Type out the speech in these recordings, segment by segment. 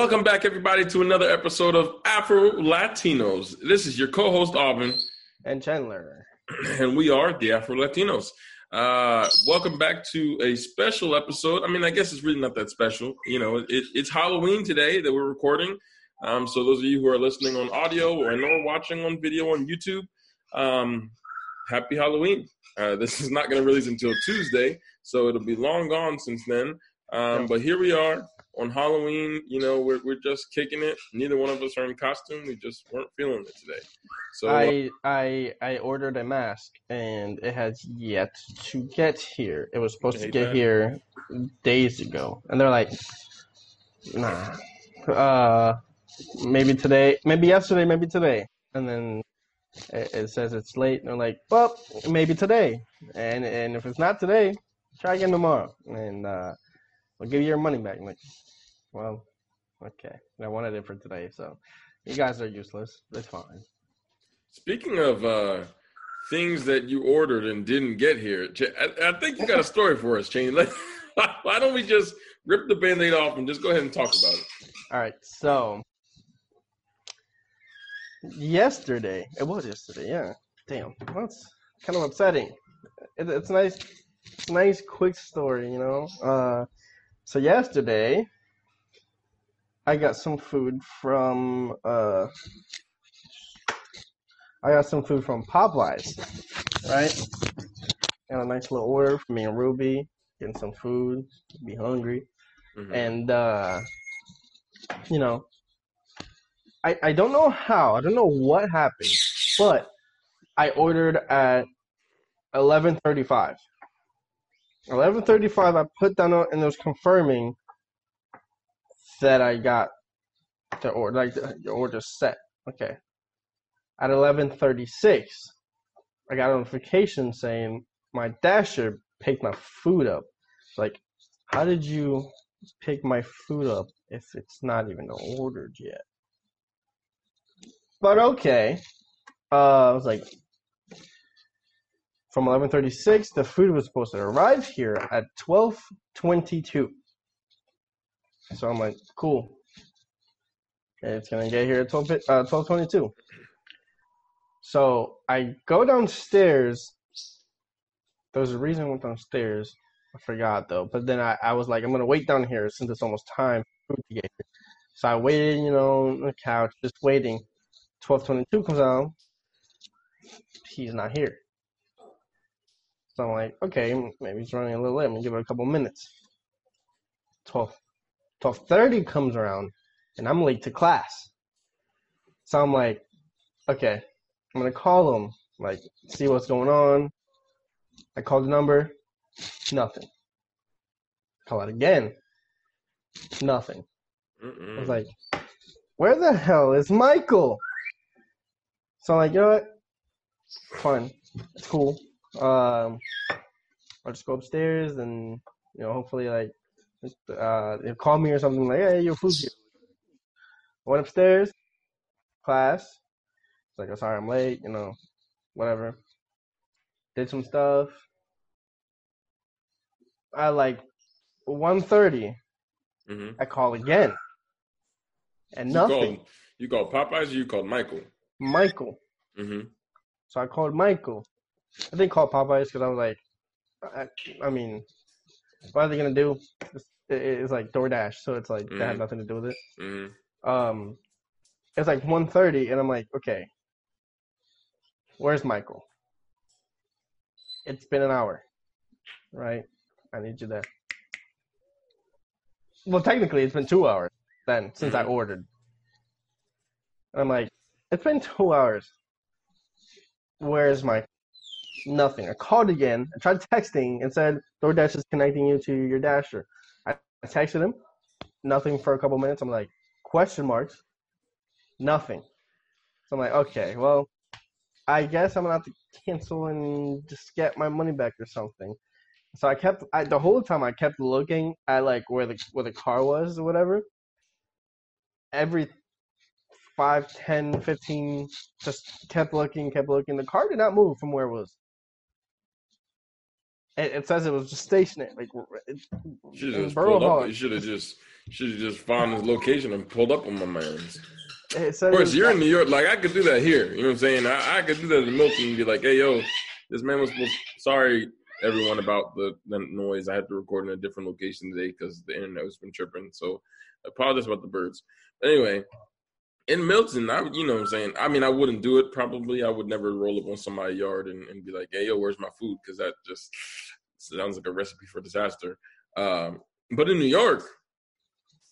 Welcome back, everybody, to another episode of Afro Latinos. This is your co-host Alvin and Chandler, and we are the Afro Latinos. Uh, welcome back to a special episode. I mean, I guess it's really not that special. You know, it, it's Halloween today that we're recording. Um, so those of you who are listening on audio or are watching on video on YouTube, um, happy Halloween. Uh, this is not going to release until Tuesday, so it'll be long gone since then. Um, but here we are on Halloween. You know, we're we're just kicking it. Neither one of us are in costume. We just weren't feeling it today. So I I I ordered a mask and it has yet to get here. It was supposed to get that. here days ago, and they're like, nah. Uh, maybe today, maybe yesterday, maybe today, and then it, it says it's late. And they're like, well, maybe today, and and if it's not today, try again tomorrow, and uh, I'll give you your money back. I'm like, well, okay, I wanted it for today, so you guys are useless. It's fine. Speaking of uh, things that you ordered and didn't get here, I, I think you got a story for us, Cheney. Why don't we just rip the band-aid off and just go ahead and talk about it? All right, so yesterday, it was yesterday, yeah. Damn, that's kind of upsetting. It, it's nice, it's nice, quick story, you know. Uh, so yesterday, I got some food from uh, I got some food from Popeyes, right? Got a nice little order for me and Ruby, getting some food, be hungry, mm-hmm. and uh, you know, I I don't know how, I don't know what happened, but I ordered at eleven thirty five. Eleven thirty five. I put down and it was confirming that I got the order, like the order set. Okay. At eleven thirty six, I got a notification saying my dasher picked my food up. like, how did you pick my food up if it's not even ordered yet? But okay. Uh, I was like, from 11:36. The food was supposed to arrive here at 12:22. So I'm like, cool. It's gonna get here at 12 uh, 12:22. So I go downstairs. There's a reason I went downstairs. I forgot though. But then I, I was like, I'm gonna wait down here since it's almost time for food to get here. So I waited, you know, on the couch, just waiting. 12:22 comes out. He's not here. So I'm like, okay, maybe he's running a little late. I'm gonna give it a couple minutes. 12, 12.30 comes around and I'm late to class. So I'm like, okay, I'm gonna call him, like, see what's going on. I call the number, nothing. Call it again, nothing. Mm-mm. I was like, where the hell is Michael? So I'm like, you know what? Fine, it's cool um, I'll just go upstairs and you know hopefully like uh they call me or something like hey your food's here. I went upstairs, class. It's like, I'm oh, sorry, I'm late. You know, whatever. Did some stuff. I like 1.30, mm-hmm. I call again, and you nothing. Called, you called Popeyes or you called Michael? Michael. Mm-hmm. So I called Michael. I didn't call Popeyes because I was like, I, I, mean, what are they gonna do? It's, it's like DoorDash, so it's like mm-hmm. that had nothing to do with it. Mm-hmm. Um, it's like 1.30 and I'm like, okay, where's Michael? It's been an hour, right? I need you there. Well, technically, it's been two hours then since mm-hmm. I ordered. And I'm like, it's been two hours. Where's Michael? Nothing. I called again. I tried texting and said DoorDash is connecting you to your Dasher. I, texted him. Nothing for a couple minutes. I'm like, question marks. Nothing. So I'm like, okay, well, I guess I'm gonna have to cancel and just get my money back or something. So I kept I, the whole time I kept looking at like where the where the car was or whatever. Every 5, 10, 15, just kept looking, kept looking. The car did not move from where it was It, says it was just stationary. Like Should have just pulled up. You should have just should have just found his location and pulled up on my man's. Of course, you're in New York. Like I could do that here. You know what I'm saying? I, I could do that in Milton and be like, "Hey, yo, this man was supposed. Sorry, everyone, about the, the noise. I had to record in a different location today because the internet has been tripping. So, I apologize about the birds. Anyway, in Milton, I you know what I'm saying. I mean, I wouldn't do it. Probably, I would never roll up on somebody's yard and, and be like, "Hey, yo, where's my food?" Because that just sounds like a recipe for disaster. Um, but in New York,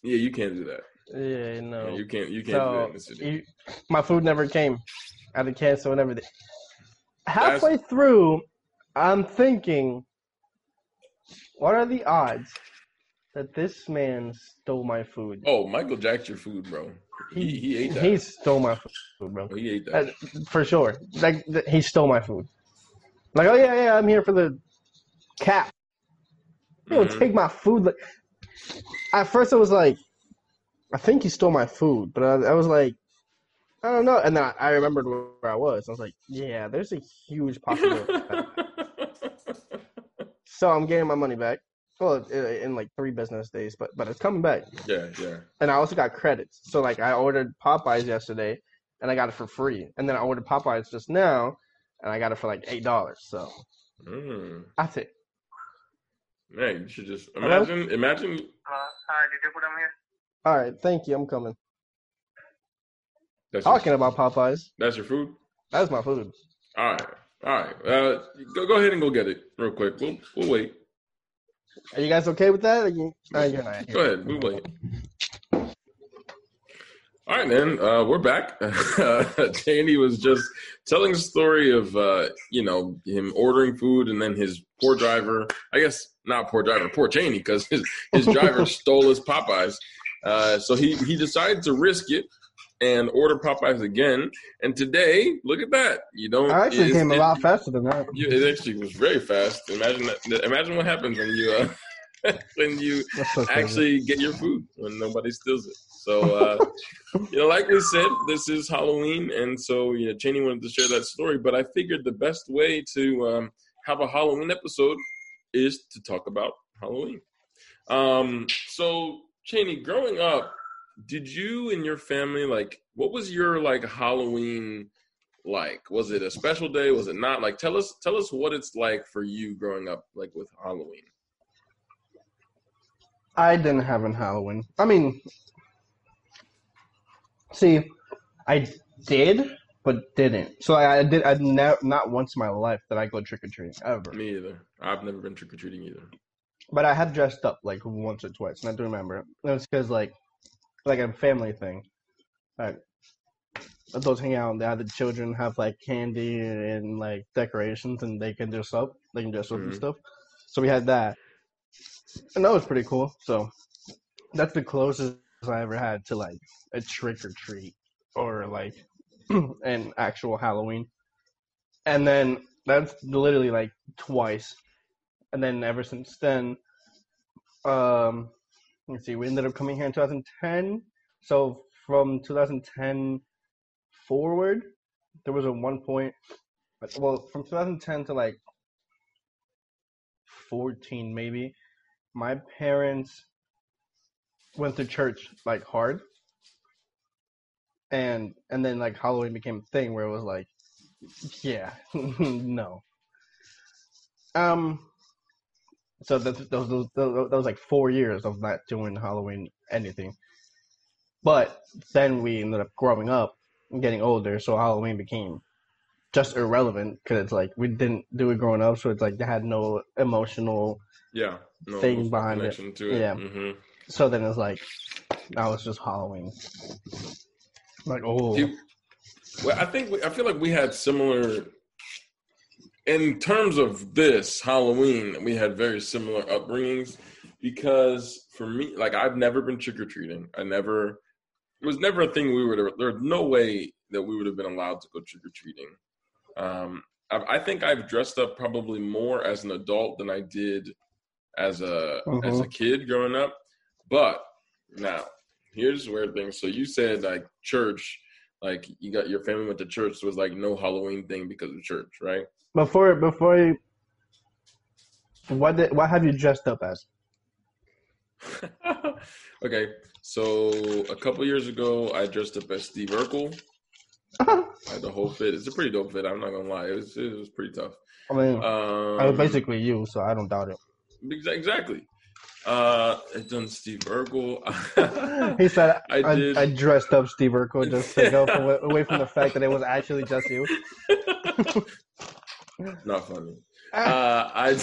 yeah, you can't do that. Yeah, no. Yeah, you can't. You can't do that So in the city. you, my food never came. I had to cancel and everything. Halfway through, I'm thinking, what are the odds that this man stole my food? Oh, Michael jacked your food, bro. He he ate that. He stole my food, bro. he ate that. For sure. Like he stole my food. Like, oh yeah, yeah, I'm here for the cap. He'll Mhm. take my food. Like, at first, it was like, I think he stole my food, but I, I was like, I don't know. And then I, I remembered where I was. I was like, yeah, there's a huge possibility. so I'm getting my money back. Well, in, in like three business days, but but it's coming back. yeah, yeah. And I also got credits. So like I ordered Popeyes yesterday, and I got it for free. And then I ordered Popeyes just now, and I got it for like eight dollars. So Mm. that's it. Man, you should just Hello? imagine. Imagine. Uh, hi, did you put them here? All right, thank you. I'm coming. That's your, Talking about Popeyes, that's your food. that's my food. All right, all right. Uh, go go ahead and go get it real quick. We'll we'll wait. Are you guys okay with that? Are you, uh. Go ahead. We'll wait. All right, man. Uh, we're back. Cheney was just telling the story of uh, you know him ordering food and then his poor driver. I guess not poor driver, poor Cheney, because his his driver stole his Popeyes. Uh, so he he decided to risk it and order Popeyes again. And today, look at that. You don't. I actually came a lot faster than that. you, it actually was very fast. Imagine that. Imagine what happens when you uh, when you so actually get your food when nobody steals it. So, uh, you know, like we said, this is Halloween, and so you know, Cheney wanted to share that story. But I figured the best way to um, have a Halloween episode is to talk about Halloween. Um, so, Cheney, growing up, did you and your family like what was your like Halloween like? Was it a special day? Was it not? Like, tell us, tell us what it's like for you growing up, like with Halloween. I didn't have an Halloween. I mean, see, I did, but didn't. So I, I did. I never, not once in my life that I go trick or treating ever. Me either. I've never been trick or treating either. But I have dressed up like once or twice, and I do remember. It was because like, like a family thing. Like adults hang out, and the children have like candy and like decorations, and they can dress up. They can dress up and Mhm. stuff. So we had that, and that was pretty cool. So that's the closest I ever had to like a trick or treat or like an actual Halloween. And then that's literally like twice. And then ever since then, um, let's see, we ended up coming here in 2010. So from 2010 forward, there was a one point, well, from 2010 to like 14 maybe, my parents went to church like hard and and then like halloween became a thing where it was like yeah no um so that, that, was, that like four years of not doing halloween anything but then we ended up growing up and getting older so halloween became just irrelevant because it's like we didn't do it growing up so it's like they had no emotional Yeah. No Thing behind it. to it. Yeah. hmm so then it's like now it's just halloween like oh you- well, I think we, I feel like we had similar. In terms of this Halloween, we had very similar upbringings because for me, like I've never been trick or treating. I never. It was never a thing we would. There's no way that we would have been allowed to go trick or treating. Um, I, I think I've dressed up probably more as an adult than I did as a as a Mhm. kid growing up. But now, here's where things. So you said like church, like you got your family went to church. So it was like no Halloween thing because of church, right? Before before you What did, what have you dressed up as? okay, so a couple years ago, I dressed up as Steve Urkel. I had the whole fit. It's a pretty dope fit. I'm not gonna lie. It was, it was pretty tough. I mean, Um, I was basically you, so I don't doubt it. exa- exactly. Uh, I done Steve Urkel. He said, I I, did. I, dressed up Steve Urkel just to go from, away from the fact that it was actually just you. Not funny. Uh, I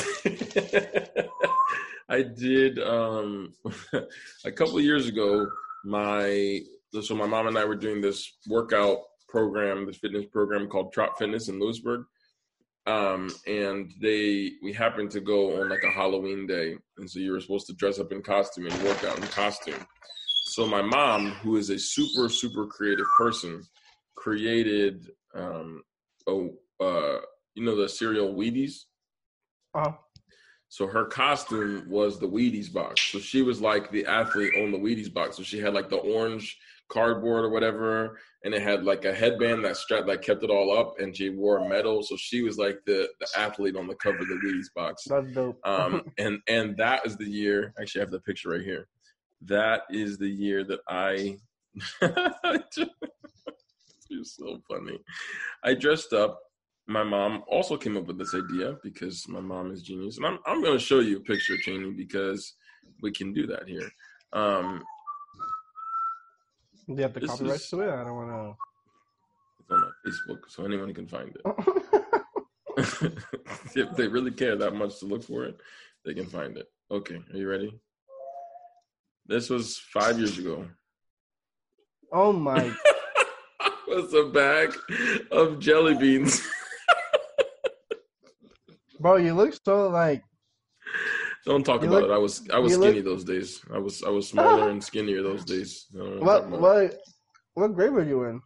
I did um a couple years ago. My so my mom and I were doing this workout program, this fitness program called Trot Fitness in Lewisburg. Um, and they we happened to go on like a Halloween day, and so you were supposed to dress up in costume and work out in costume. So my mom, who is a super super creative person, created um oh uh you know the cereal Wheaties. Uh, So her costume was the Wheaties box. So she was like the athlete on the Wheaties box. So she had like the orange cardboard or whatever, and it had like a headband that strapped that kept it all up, and she wore a medal. So she was like the the athlete on the cover of the Wheaties box. that's dope. Um, and and that is the year. Actually, I have the picture right here. That is the year that I. You're so funny. I dressed up. My mom also came up with this idea because my mom is genius, and I'm I'm going to show you a picture, of Cheney, because we can do that here. Um, Do you have the is- to it? I don't want to. it's on my Facebook, so anyone can find it. if they really care that much to look for it, they can find it. Okay, are you ready? This was five years ago. oh my! was a bag of jelly beans. Bro, you look so like Don't talk You about look- it. I was I was you look- skinny those days. I was I was smaller and skinnier those days. I don't wanna talk what? What? What grade were you in?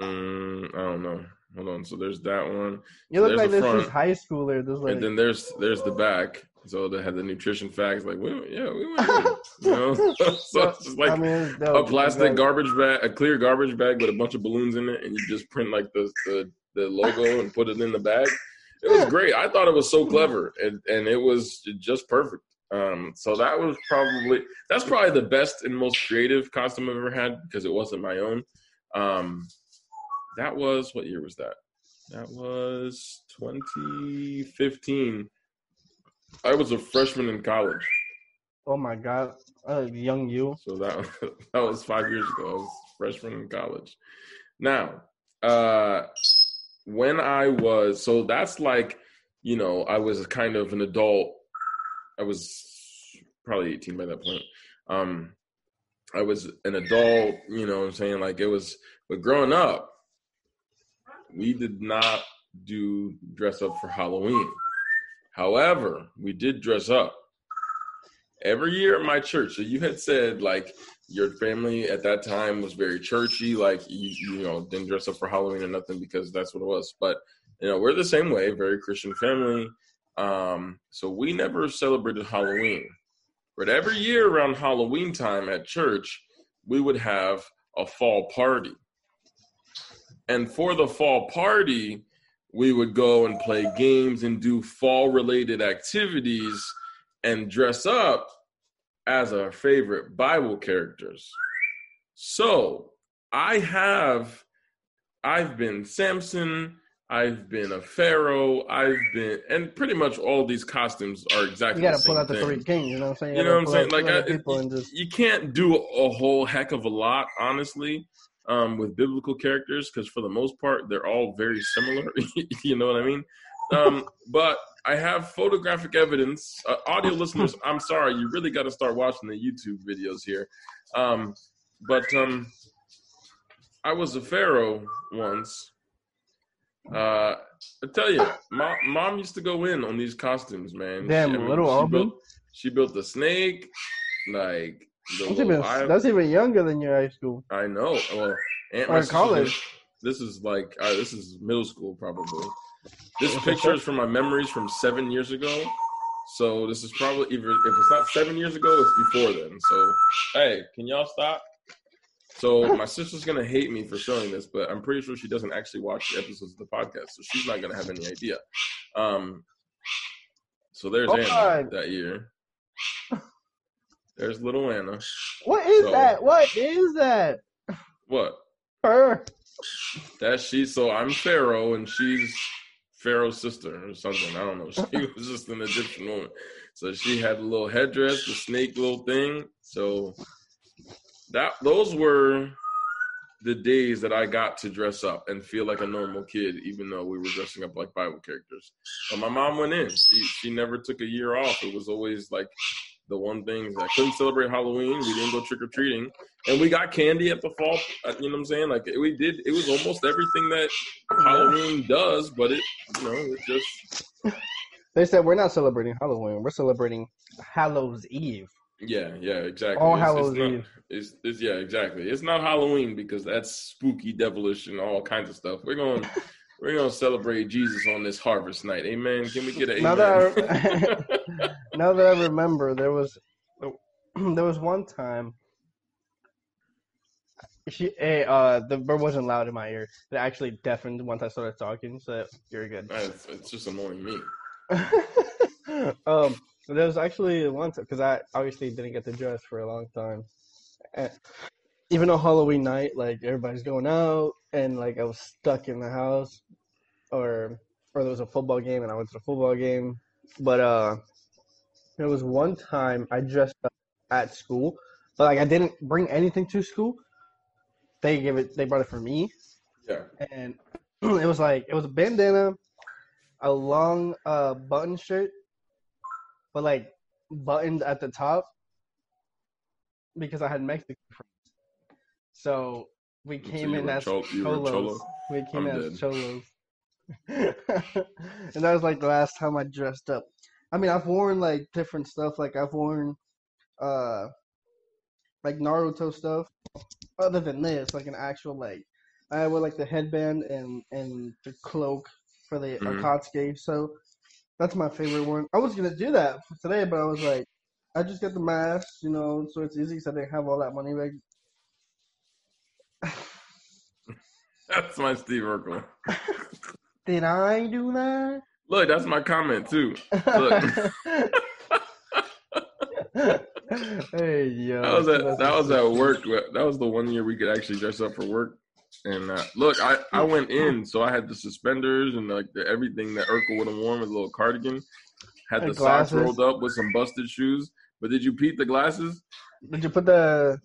Mm, I don't know. Hold on. So there's that one, You look like this is high schooler. This like and then there's there's the back. So they had the nutrition facts. Like, we, yeah, we went. You know, so it's just like I mean, it's a plastic garbage bag, a clear garbage bag with a bunch of balloons in it, and you just print like the the, the logo and put it in the bag. It was great. I thought it was so clever, and and it was just perfect. Um, so that was probably that's probably the best and most creative costume I've ever had because it wasn't my own. Um, that was what year was that? That was 2015. I was a freshman in college. Oh my god, uh, young you. So that that was five years ago. I was a freshman in college. Now, uh, when I was so that's like you know I was kind of an adult. I was probably eighteen by that point. Um, I was an adult. You know, what I'm saying like it was. But growing up, we did not do dress up for Halloween. However, we did dress up every year at my church. So you had said like your family at that time was very churchy, like you you know didn't dress up for Halloween or nothing because that's what it was. But you know we're the same way, very Christian family. Um, so we never celebrated Halloween, but every year around Halloween time at church, we would have a fall party. And for the fall party, we would go and play games and do fall related activities and dress up as our favorite Bible characters. So I have, I've been Samson, I've been a Pharaoh, I've been, and pretty much all these costumes are exactly. You gotta pull out the three kings. You know what I'm saying? You know what I'm saying? Like, I, and just you can't do a whole heck of a lot, honestly, um, with biblical characters, because for the most part, they're all very similar. you know what I mean? Um, but I have photographic evidence. Uh, audio listeners, I'm sorry, you really got to start watching the YouTube videos here. Um, but um, I was a pharaoh once. Uh, I tell you, mom, mom used to go in on these costumes, man. Damn, She- I mean, little she built, she built the snake, like the that's even, that's even younger than your high school I know. Well, Aunt or sister- college. This is like uh, this is middle school probably. This picture is from my memories from seven years ago. So this is probably either if it's not seven years ago, it's before then. So hey, can y'all stop? So my sister's gonna hate me for showing this, but I'm pretty sure she doesn't actually watch the episodes of the podcast, so she's not gonna have any idea. Um, So there's Oh, Anna God. that year. There's little Anna. What is So- that? What is that? What? Her. That she. So I'm Pharaoh, and she's Pharaoh's sister or something. I don't know. She was just an Egyptian woman. So she had a little headdress, the snake little thing. So that those were the days that I got to dress up and feel like a normal kid, even though we were dressing up like Bible characters. But my mom went in. She she never took a year off. It was always like the one thing that I couldn't celebrate Halloween. We didn't go trick or treating, and we got candy at the fall. uh, You know what I'm saying? Like we did. It was almost everything that Halloween does, but it you know it just They said we're not celebrating Halloween. We're celebrating Hallows Eve. yeah yeah exactly. All It's- it's Hallows not- Eve. It's, it's yeah exactly. It's not Halloween because that's spooky, devilish, and all kinds of stuff. We're going. We're gonna celebrate Jesus on this harvest night. Amen. Can we get an amen? now that I remember, there was there was one time she eh, uh the bird wasn't loud in my ear. It actually deafened once I started talking, so you're good. it's, it's just annoying me. um, there was actually one time because I obviously didn't get to dress for a long time. And even on Halloween night, like everybody's going out, and like I was stuck in the house, or or there was a football game, and I went to the football game. But uh, there was one time I dressed up at school, but like I didn't bring anything to school. They gave it. They brought it for me, Yeah. and it was like it was a bandana, a long uh button shirt, but like buttoned at the top because I had Mexican friends. So we came you in as chol- cholos. cholo? We came I'm in as cholos. and that was like the last time I dressed up. I mean, I've worn like different stuff. Like I've worn uh like Naruto stuff. Other than this, like an actual like I wear like the headband and and the cloak for the Mhm. Akatsuki. So that's my favorite one. I was gonna do that for today, but I was like, I just get the mask, you know, so it's easy. So I didn't have all that money. Like, That's my Steve Urkel. did I do that? Look, that's my comment too. Look. hey yo, That was at that was at work. That was the one year we could actually dress up for work. And uh, look, I, I went in, so I had the suspenders and like the, everything that Urkel would have worn with a little cardigan. Had the And socks rolled up with some busted shoes. But did you peep the glasses? Did you put the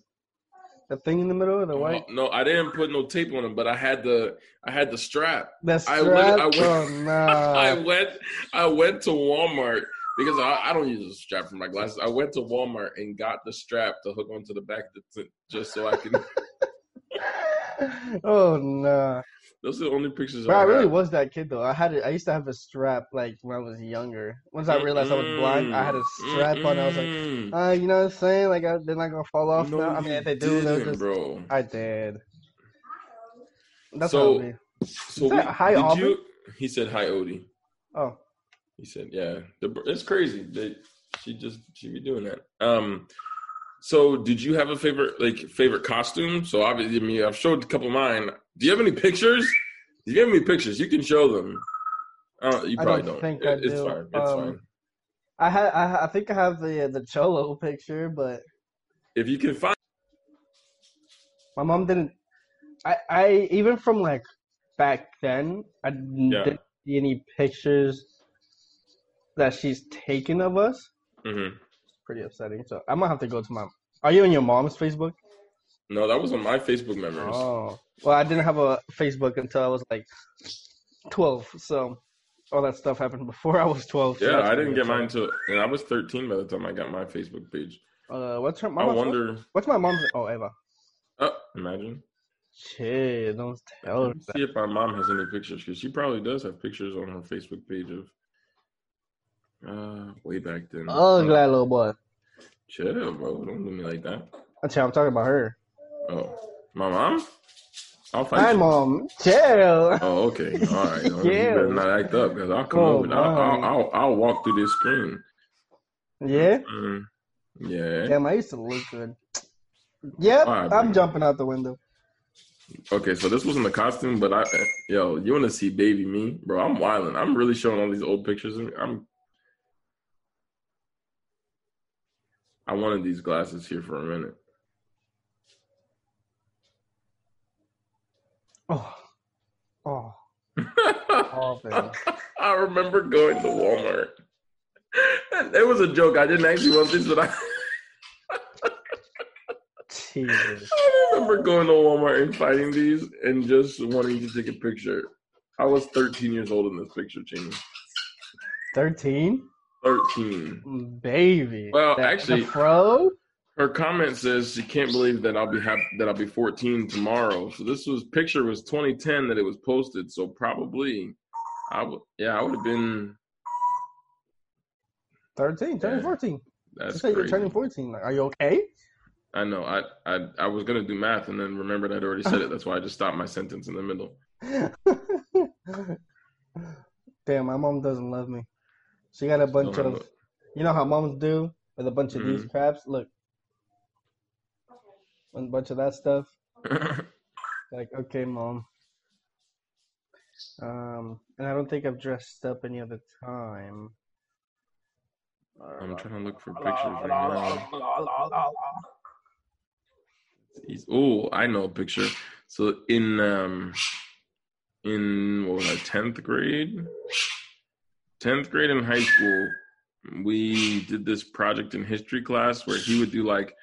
the thing in the middle of the white? No, I didn't put no tape on them, but I had the I had the strap. The I strap? went- I went- oh no! I went I went to Walmart because I, I don't use a strap for my glasses. I went to Walmart and got the strap to hook onto the back of the, just so I can. oh no! Those are the only pictures But I, I really have. was that kid though. I had it. I used to have a strap like when I was younger. Once I realized I was blind, I had a strap on. I was like, uh, you know what I'm saying? Like I, they're not gonna fall off no, now. I mean, if they do, they'll just. bro. I did. That's So- it. So we, hi, did Aubrey? you? He said hi, Odie. Oh, He said, "Yeah, the, it's crazy. They, she just she be doing that." Um, so did you have a favorite like favorite costume? So obviously, I mean, I've showed a couple of mine. Do you have any pictures? Do you have any pictures? You can show them. Uh, you I don't don't. think It- I it's do. fine. It's Um, fine. I had. I, I think I have the the cholo picture, but If you can find, my mom didn't. I I even from like back then, I Yeah. didn't see any pictures that she's taken of us. Mhm. Pretty upsetting. So I'm gonna have to go to my. Are you on your mom's Facebook? no, that was on my Facebook memories. Oh, well, I didn't have a Facebook until I was like 12. So all that stuff happened before I was 12. yeah, that's I didn't get mine until and I was 13 by the time I got my Facebook page. Uh, what's her? I wonder. What's my mom's? Oh, Eva. Oh, imagine. Shit, don't tell her. See if my mom has any pictures because she probably does have pictures on her Facebook page of uh way back then. Oh, glad little boy. Chill, bro. Don't do me like that. That's how I'm talking about her. Oh, my mom? I'll fight Hi, you. mom. Chill. Oh, okay. All right. Well, You Yeah. better not act up because I'll come Oh, over. and I'll, I'll. I'll, I'll walk through this screen. Yeah. Mm, yeah. Damn, I used to look good. Yep, right, I'm bro. jumping out the window. Okay, so this wasn't the costume, but I, yo, you want to see baby me, bro? I'm wilding. I'm really showing all these old pictures. I'm, I wanted these glasses here for a minute. Oh, oh, oh, man. I remember going to Walmart. And it was a joke. I didn't actually want this, but I, Jesus. I remember going to Walmart and finding these and just wanting to take a picture. I was 13 years old in this picture, Jamie. 13? 13. Baby. Well, actually- pro? Her comment says she can't believe that I'll be happy that I'll be 14 tomorrow. So this was picture was 2010 that it was posted. So probably, I would yeah I would have been. 13, turning Yeah, 14. That's say you're crazy. turning 14. Like, are you okay? I know. I, I I was gonna do math and then remembered I'd already said it. That's why I just stopped my sentence in the middle. Damn, my mom doesn't love me. She got a bunch of, you know how moms do with a bunch of these Mhm. craps? Look, a bunch of that stuff. Like, okay, mom. Um, and I don't think I've dressed up any other time. I'm trying to look for pictures right now. Oh, I know a picture. So in um in what was I, tenth grade? Tenth grade in high school, we did this project in history class where he would do like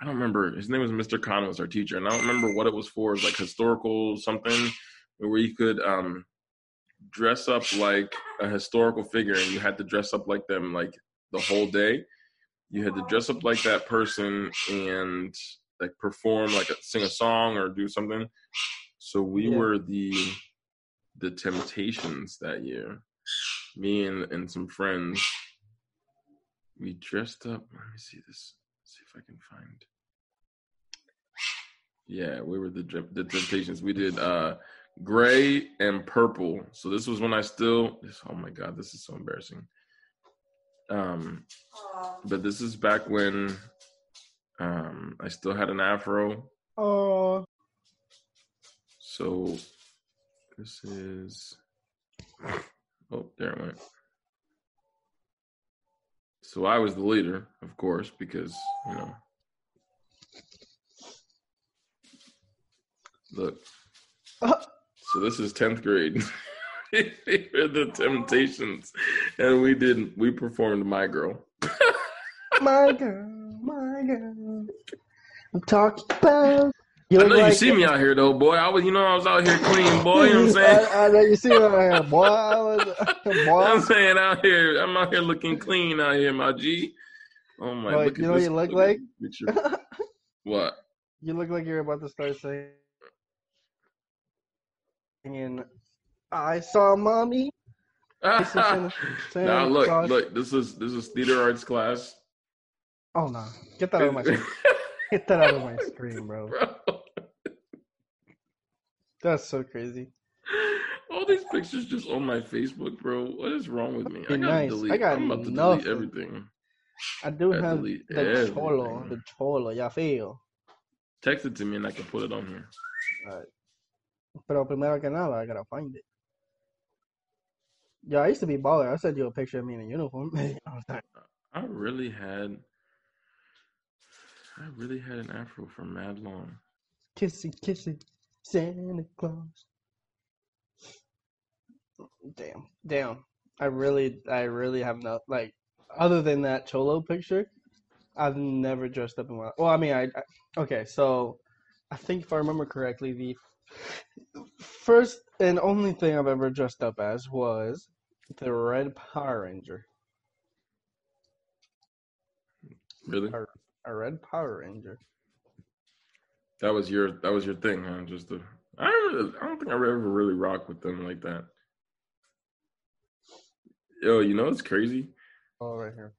I don't remember his name was Mr. Khan was our teacher, and I don't remember what it was for. It was like historical something where you could um dress up like a historical figure and you had to dress up like them like the whole day. You had to dress up like that person and like perform like a, sing a song or do something. So we Yeah. were the the Temptations that year. Me and, and some friends. We dressed up. Let me see this. see if I can find. Yeah, we were the the Temptations. We did uh gray and purple. So this was when I still. This, oh my god, this is so embarrassing. Um, but this is back when um I still had an afro. Oh, So this is oh there it went. So I was the leader, of course, because you know. Look. So this is tenth grade. The Temptations, and we didn't. we performed "My Girl." my girl, my girl. I'm talking about. You I know you like- see me out here though, boy. I was, you know, I was out here clean, boy. You know what I'm saying? I, I know you see me out here, boy. I was, boy. I'm saying out here, I'm out here looking clean out here, my G. Oh my! Boy, look you know what you look like? Picture. what? You look like you're about to start saying, "I saw mommy." now Santa look, look. This is this is theater arts class. Oh no! Get that out of my screen. Get that out of my screen, bro. Bro, That's so crazy. All these pictures just on my Facebook, bro. What is wrong with me? I gotta nice. delete. I got I'm about to nothing. delete everything. I do I have the cholo, the cholo. Ya feel. Text it to me and I can put it on here. Pero primero que nada, I gotta find it. Yeah, I used to be baller. I sent you a picture of me in a uniform. I I really had, I really had an afro for mad long. kissy, kissy, Santa Claus. Damn, damn. I really, I really have no like. Other than that cholo picture, I've never dressed up in my. Well, I mean, I, I okay. So, I think if I remember correctly, the first and only thing I've ever dressed up as was the Red Power Ranger. Really? A Red Power Ranger. That was your that was your thing, huh? Just the I don't really, I don't think I ever really rock with them like that. Yo, you know it's crazy. Oh, right here.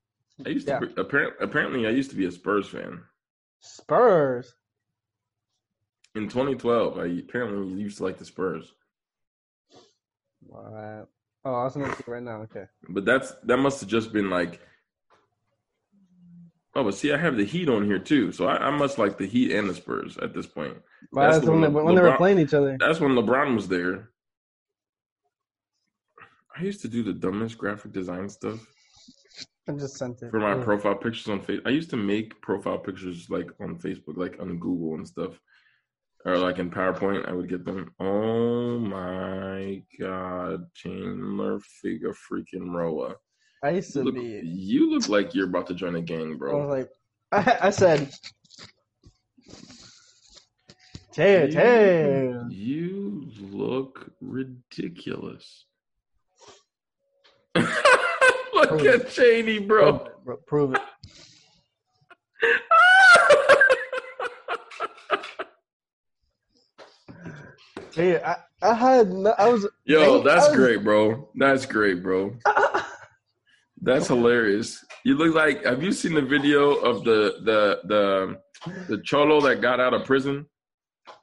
I used Yeah. to apparently apparently I used to be a Spurs fan. Spurs. In 2012, I apparently used to like the Spurs. What? Oh, I was gonna see right now. Okay. But that's that must have just been like Oh, but see, I have the Heat on here too, so I, I must like the Heat and the Spurs at this point. Well, That's that's the when, they, Le- when they were playing each other. That's when LeBron was there. I used to do the dumbest graphic design stuff. I just sent it. for my Yeah. profile pictures on Facebook. I used to make profile pictures like on Facebook, like on Google and stuff, or like in PowerPoint. I would get them. Oh my god, Chandler Figa freaking Roa. I used You to look, be. you look like you're about to join a gang, bro. I was like, I, I said, You- Tay. You look ridiculous. look at Cheney, bro. Prove it, bro. Prove it. Hey, I, I had, no, I was. Yo, I that's was- great, bro. That's great, bro. That's hilarious. You look like. Have you seen the video of the the the the cholo that got out of prison?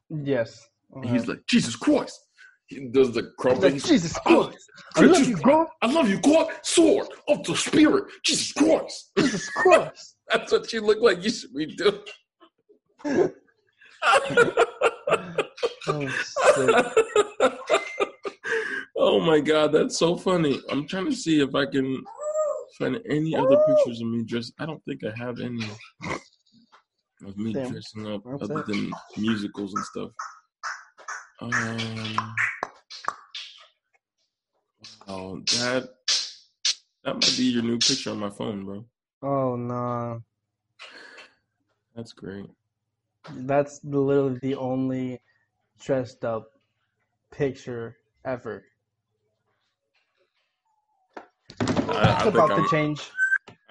Yes. And he's like, Jesus Christ. He does the crumbling. like, Jesus Oh, Christ. I love you, bro. I love you, God. Sword of the Spirit. Jesus Christ. Jesus Christ. That's what you look like. You should be doing. Oh, oh my god, that's so funny. I'm trying to see if I can find any other pictures of me dressed. I don't think I have any of me Damn. dressing up That's other than musicals and stuff. Um, oh, that that might be your new picture on my phone, bro. Oh, no. That's great. That's literally the only dressed up picture ever. I, It's I think about I'm, to change.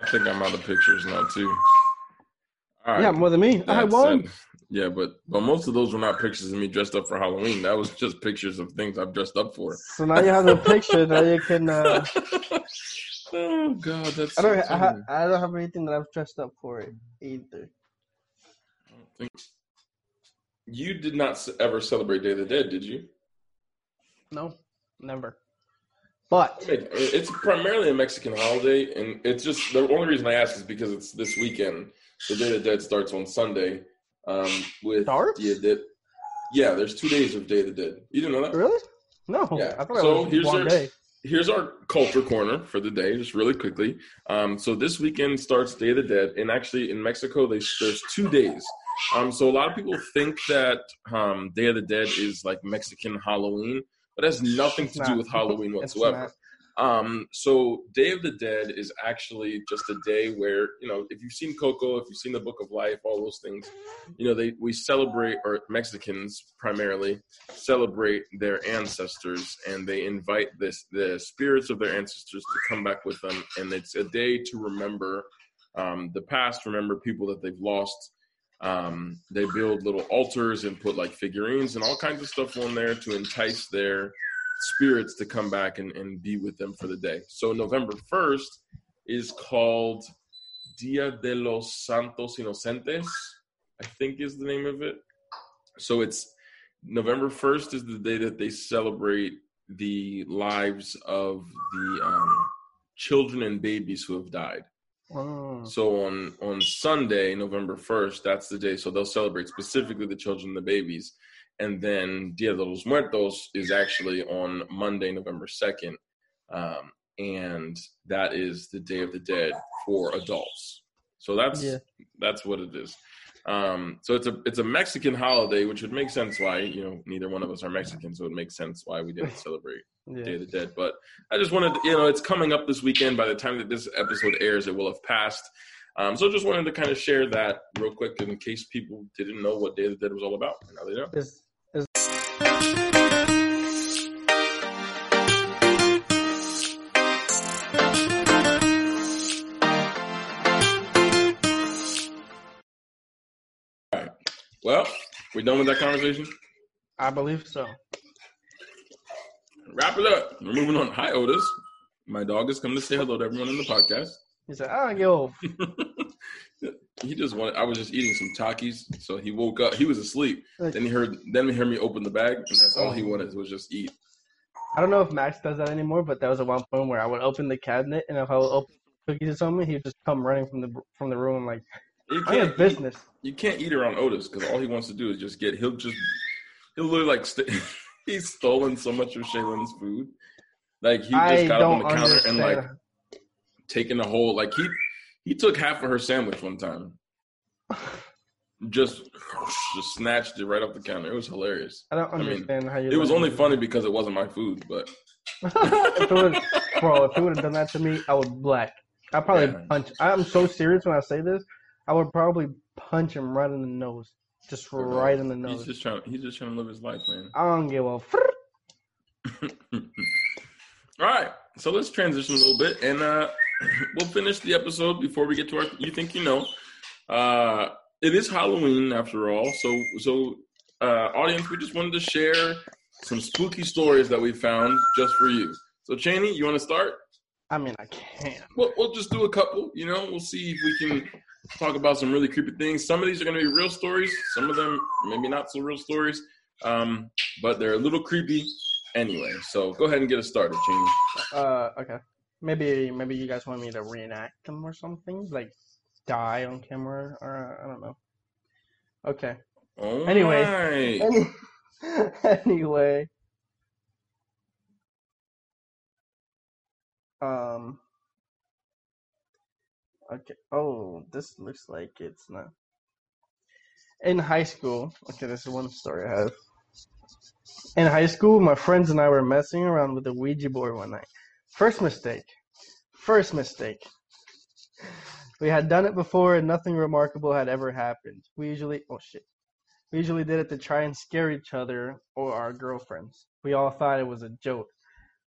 I think I'm out of pictures now too. All right. Yeah, more than me. I had That's one. Yeah, but but most of those were not pictures of me dressed up for Halloween. That was just pictures of things I've dressed up for. So now you have the picture that you can. Uh, oh God, that's. I don't. so I, ha- I don't have anything that I've dressed up for it either. I don't think you did not ever celebrate Day of the Dead, did you? No, never. But It's primarily a Mexican holiday, and it's just the only reason I ask is because it's this weekend. The Day of the Dead starts on Sunday. Um, with Starts? Dia de- Yeah, there's two days of Day of the Dead. You didn't know that? really, no. Yeah. I thought So it was here's one your- day. here's our culture corner for the day, just really quickly. Um, so this weekend starts Day of the Dead, and actually in Mexico, they, there's two days. Um, so a lot of people think that um, Day of the Dead is like Mexican Halloween, but it has nothing to do with Halloween whatsoever. Um, so Day of the Dead is actually just a day where you know if you've seen Coco, if you've seen the Book of Life, all those things, you know they we celebrate or Mexicans primarily celebrate their ancestors and they invite this the spirits of their ancestors to come back with them, and it's a day to remember um, the past, remember people that they've lost. Um, they build little altars and put like figurines and all kinds of stuff on there to entice their spirits to come back and, and be with them for the day. So November 1st is called Dia de los Santos Inocentes, I think is the name of it. So it's November 1st is the day that they celebrate the lives of the um, children and babies who have died. Oh. So on on Sunday, November first, that's the day. So they'll celebrate specifically the children and the babies, and then Dia de los Muertos is actually on Monday, November second, um, and that is the Day of the Dead for adults. So that's Yeah. that's what it is. Um, so it's a it's a Mexican holiday, which would make sense why you know neither one of us are Mexican, so it makes sense why we didn't celebrate Day of the Dead. But I just wanted, to, you know, it's coming up this weekend. By the time that this episode airs, it will have passed. Um, so I just wanted to kind of share that real quick in case people didn't know what Day of the Dead was all about. Now they know. Is Well, we're done with that conversation. I believe so. Wrap it up. We're moving on. Hi, Otis. My dog has come to say hello to everyone in the podcast. He said, "Ah, yo, he just wanted. I was just eating some Takis, so he woke up. He was asleep. Then he heard. Then he heard me open the bag, and that's all he wanted was just eat. I don't know if Max does that anymore, but that was at one point where I would open the cabinet, and if I would open cookies or something, he'd just come running from the from the room like, You "I have business." you can't eat around Otis because all he wants to do is just get. He'll just he'll literally like st- he's stolen so much of Shaylin's food. Like he just I got up on the counter and like taking a whole like he he took half of her sandwich one time. Just just snatched it right off the counter. It was hilarious. I don't I mean, understand how you. It was only funny because it wasn't my food, but if was, bro, if he would have done that to me, I would black. I probably Yeah. punch. I'm so serious when I say this. I would probably punch him right in the nose, just right in the nose. he's just trying he's just trying to live his life, man. I don't give a. All right, so let's transition a little bit, and uh, we'll finish the episode before we get to our. You think you know? Uh, it is Halloween after all, so so uh, audience, we just wanted to share some spooky stories that we found just for you. So Cheney, you want to start? I mean, I can't. We'll, we'll just do a couple. You know, we'll see if we can talk about some really creepy things. Some of these are going to be real stories. Some of them maybe not so real stories, um, but they're a little creepy anyway. So go ahead and get us started, Cheney. Uh, okay. Maybe maybe you guys want me to reenact them or something, like die on camera, or I don't know. Okay. All Anyway. right. Any, anyway. Um. Okay. Oh, this looks like it's not. In high school, okay, this is one story I have. In high school, my friends and I were messing around with the Ouija board one night. First mistake. First mistake. We had done it before and nothing remarkable had ever happened. We usually, oh shit. We usually did it to try and scare each other or our girlfriends. We all thought it was a joke.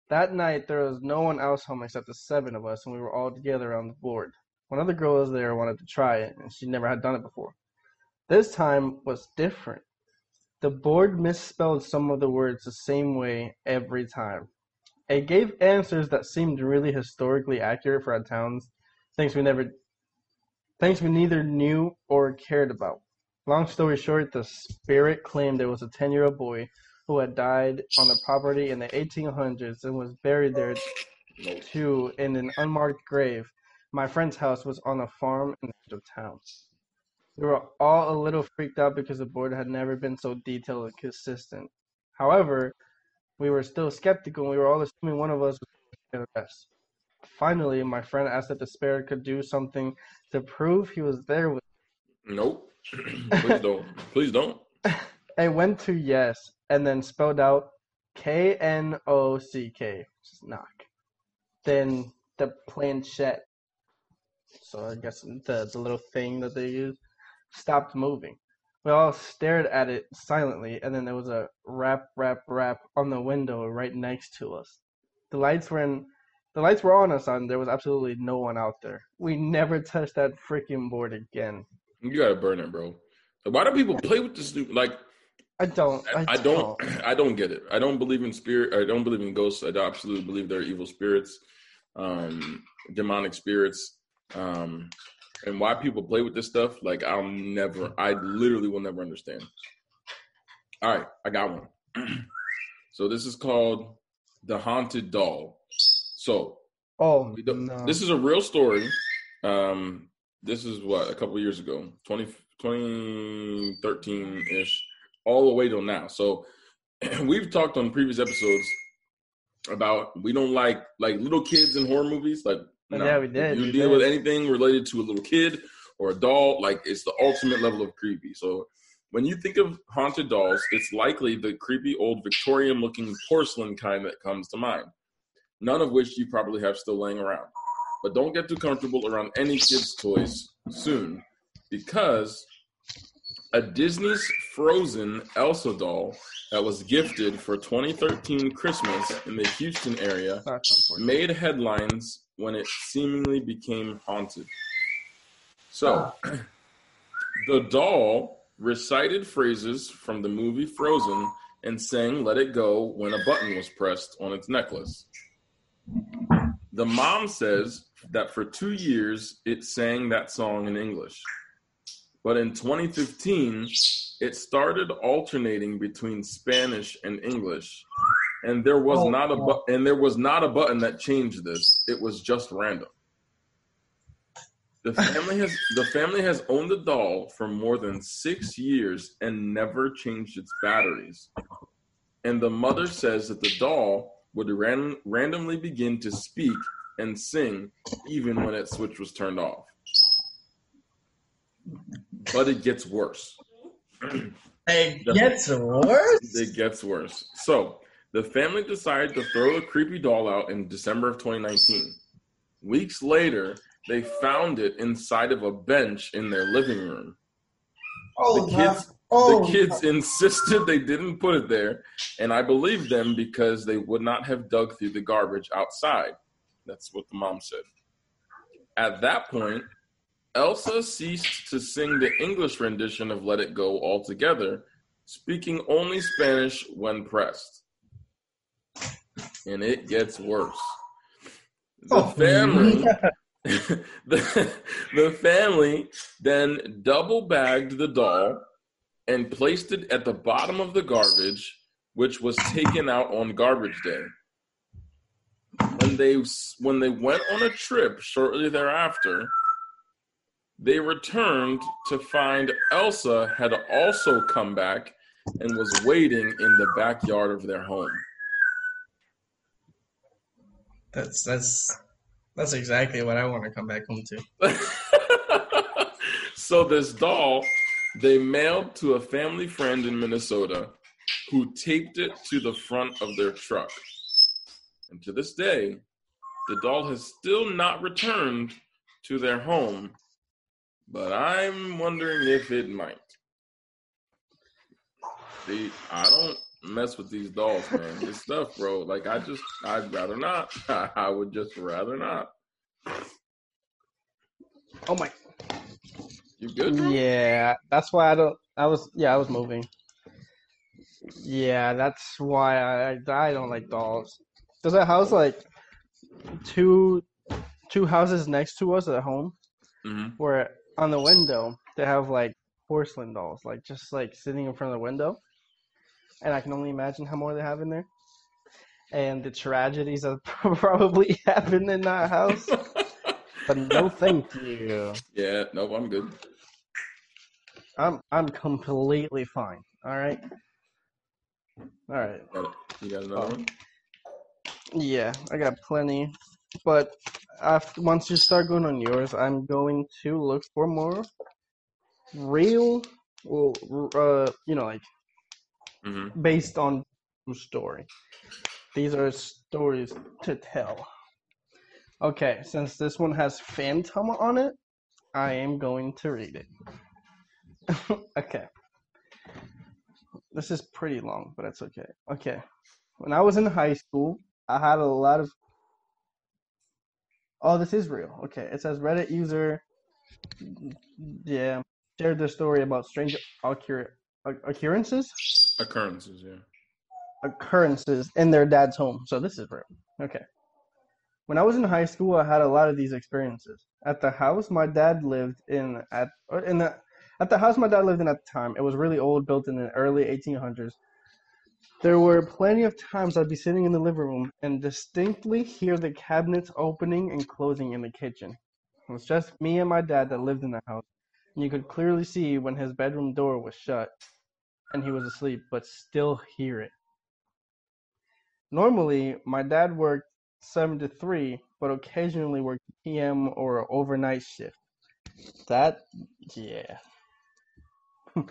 That night, there was no one else home except the seven of us, and we were all together on the board. One of the girls there wanted to try it, and she never had done it before. This time was different. The board misspelled some of the words the same way every time. It gave answers that seemed really historically accurate for our towns, things we never, things we neither knew or cared about. Long story short, the spirit claimed there was a 10 year old boy who had died on the property in the 1800s and was buried there too in an unmarked grave. My friend's house was on a farm in the middle of town. We were all a little freaked out because the board had never been so detailed and consistent. However, we were still skeptical and we were all assuming one of us was the rest. Finally, my friend asked if the spirit could do something to prove he was there with Nope. Please don't. Please don't. I went to yes and then spelled out K N O C K, which is knock. Then the planchette, so I guess the, the little thing that they use, stopped moving. We all stared at it silently, and then there was a rap, rap, rap on the window right next to us. The lights were in, the lights were on us, and there was absolutely no one out there. We never touched that freaking board again. You gotta burn it, bro. Why do people play with this? New, like, I don't. I, I don't. I don't get it. I don't believe in spirit. I don't believe in ghosts. I absolutely believe they're evil spirits, um, demonic spirits. Um, and why people play with this stuff, like I'll never. I literally will never understand. All right, I got one. so this is called the haunted doll. So Oh no! This is a real story. Um, this is what a couple years ago, 20, 2013 ish, all the way till now. So we've talked on previous episodes about we don't like like little kids in horror movies. Like, no. Yeah, we did, If you we deal did. with anything related to a little kid or a doll, like it's the ultimate level of creepy. So when you think of haunted dolls, it's likely the creepy old Victorian looking porcelain kind that comes to mind. None of which you probably have still laying around. But don't get too comfortable around any kids' toys soon because a Disney's Frozen Elsa doll that was gifted for 2013 Christmas in the Houston area made headlines when it seemingly became haunted. So, the doll recited phrases from the movie Frozen and sang Let It Go when a button was pressed on its necklace. The mom says that for two years it sang that song in English. But in 2015, it started alternating between Spanish and English. And there was Oh, not a bu- and there was not a button that changed this. It was just random. The family has the family has owned the doll for more than six years and never changed its batteries. And the mother says that the doll would ran, randomly begin to speak and sing even when that switch was turned off. But it gets worse. It gets worse. It gets worse. So the family decided to throw the creepy doll out in December of 2019. Weeks later, they found it inside of a bench in their living room. Oh, the kids- oh, the kids insisted they didn't put it there, and I believed them because they would not have dug through the garbage outside. That's what the mom said. At that point, Elsa ceased to sing the English rendition of Let It Go altogether, speaking only Spanish when pressed. And it gets worse. The Oh, family the, the family then double bagged the doll and placed it at the bottom of the garbage, which was taken out on garbage day. When they when they went on a trip shortly thereafter, they returned to find Elsa had also come back and was waiting in the backyard of their home. That's that's that's exactly what I want to come back home to. so this doll they mailed to a family friend in Minnesota who taped it to the front of their truck. And to this day, the doll has still not returned to their home, but I'm wondering if it might. See, I don't mess with these dolls, man. This stuff, bro. Like I just I'd rather not. I would just rather not. Oh my. You good, bro? Yeah, that's why I don't. I was yeah, I was moving. Yeah, that's why I I don't like dolls. There's a house like two two houses next to us at home hmm where on the window they have like porcelain dolls, like just like sitting in front of the window, and I can only imagine how more they have in there, and the tragedies that probably happened in that house. But no, thank you. yeah, nope, I'm good. I'm I'm completely fine. All right. All right. Got it. You got another oh. one? Yeah, I got plenty. But after once you start going on yours, I'm going to look for more real, well, uh, you know, like Mm-hmm. based on story. These are stories to tell. Okay, since this one has Phantom on it, I am going to read it. okay. This is pretty long, but it's okay. Okay. When I was in high school, I had a lot of. Oh, this is real. Okay. It says Reddit user. Yeah. Shared their story about strange occur- occurrences Occurrences, yeah. occurrences in their dad's home. So this is real. Okay. When I was in high school, I had a lot of these experiences. At the house my dad lived in at or in the at the house my dad lived in at the time, it was really old, built in the early 1800s. There were plenty of times I'd be sitting in the living room and distinctly hear the cabinets opening and closing in the kitchen. It was just me and my dad that lived in the house, and you could clearly see when his bedroom door was shut and he was asleep, but still hear it. Normally, my dad worked 7 to 3, but occasionally worked PM or overnight shift. That, yeah. well,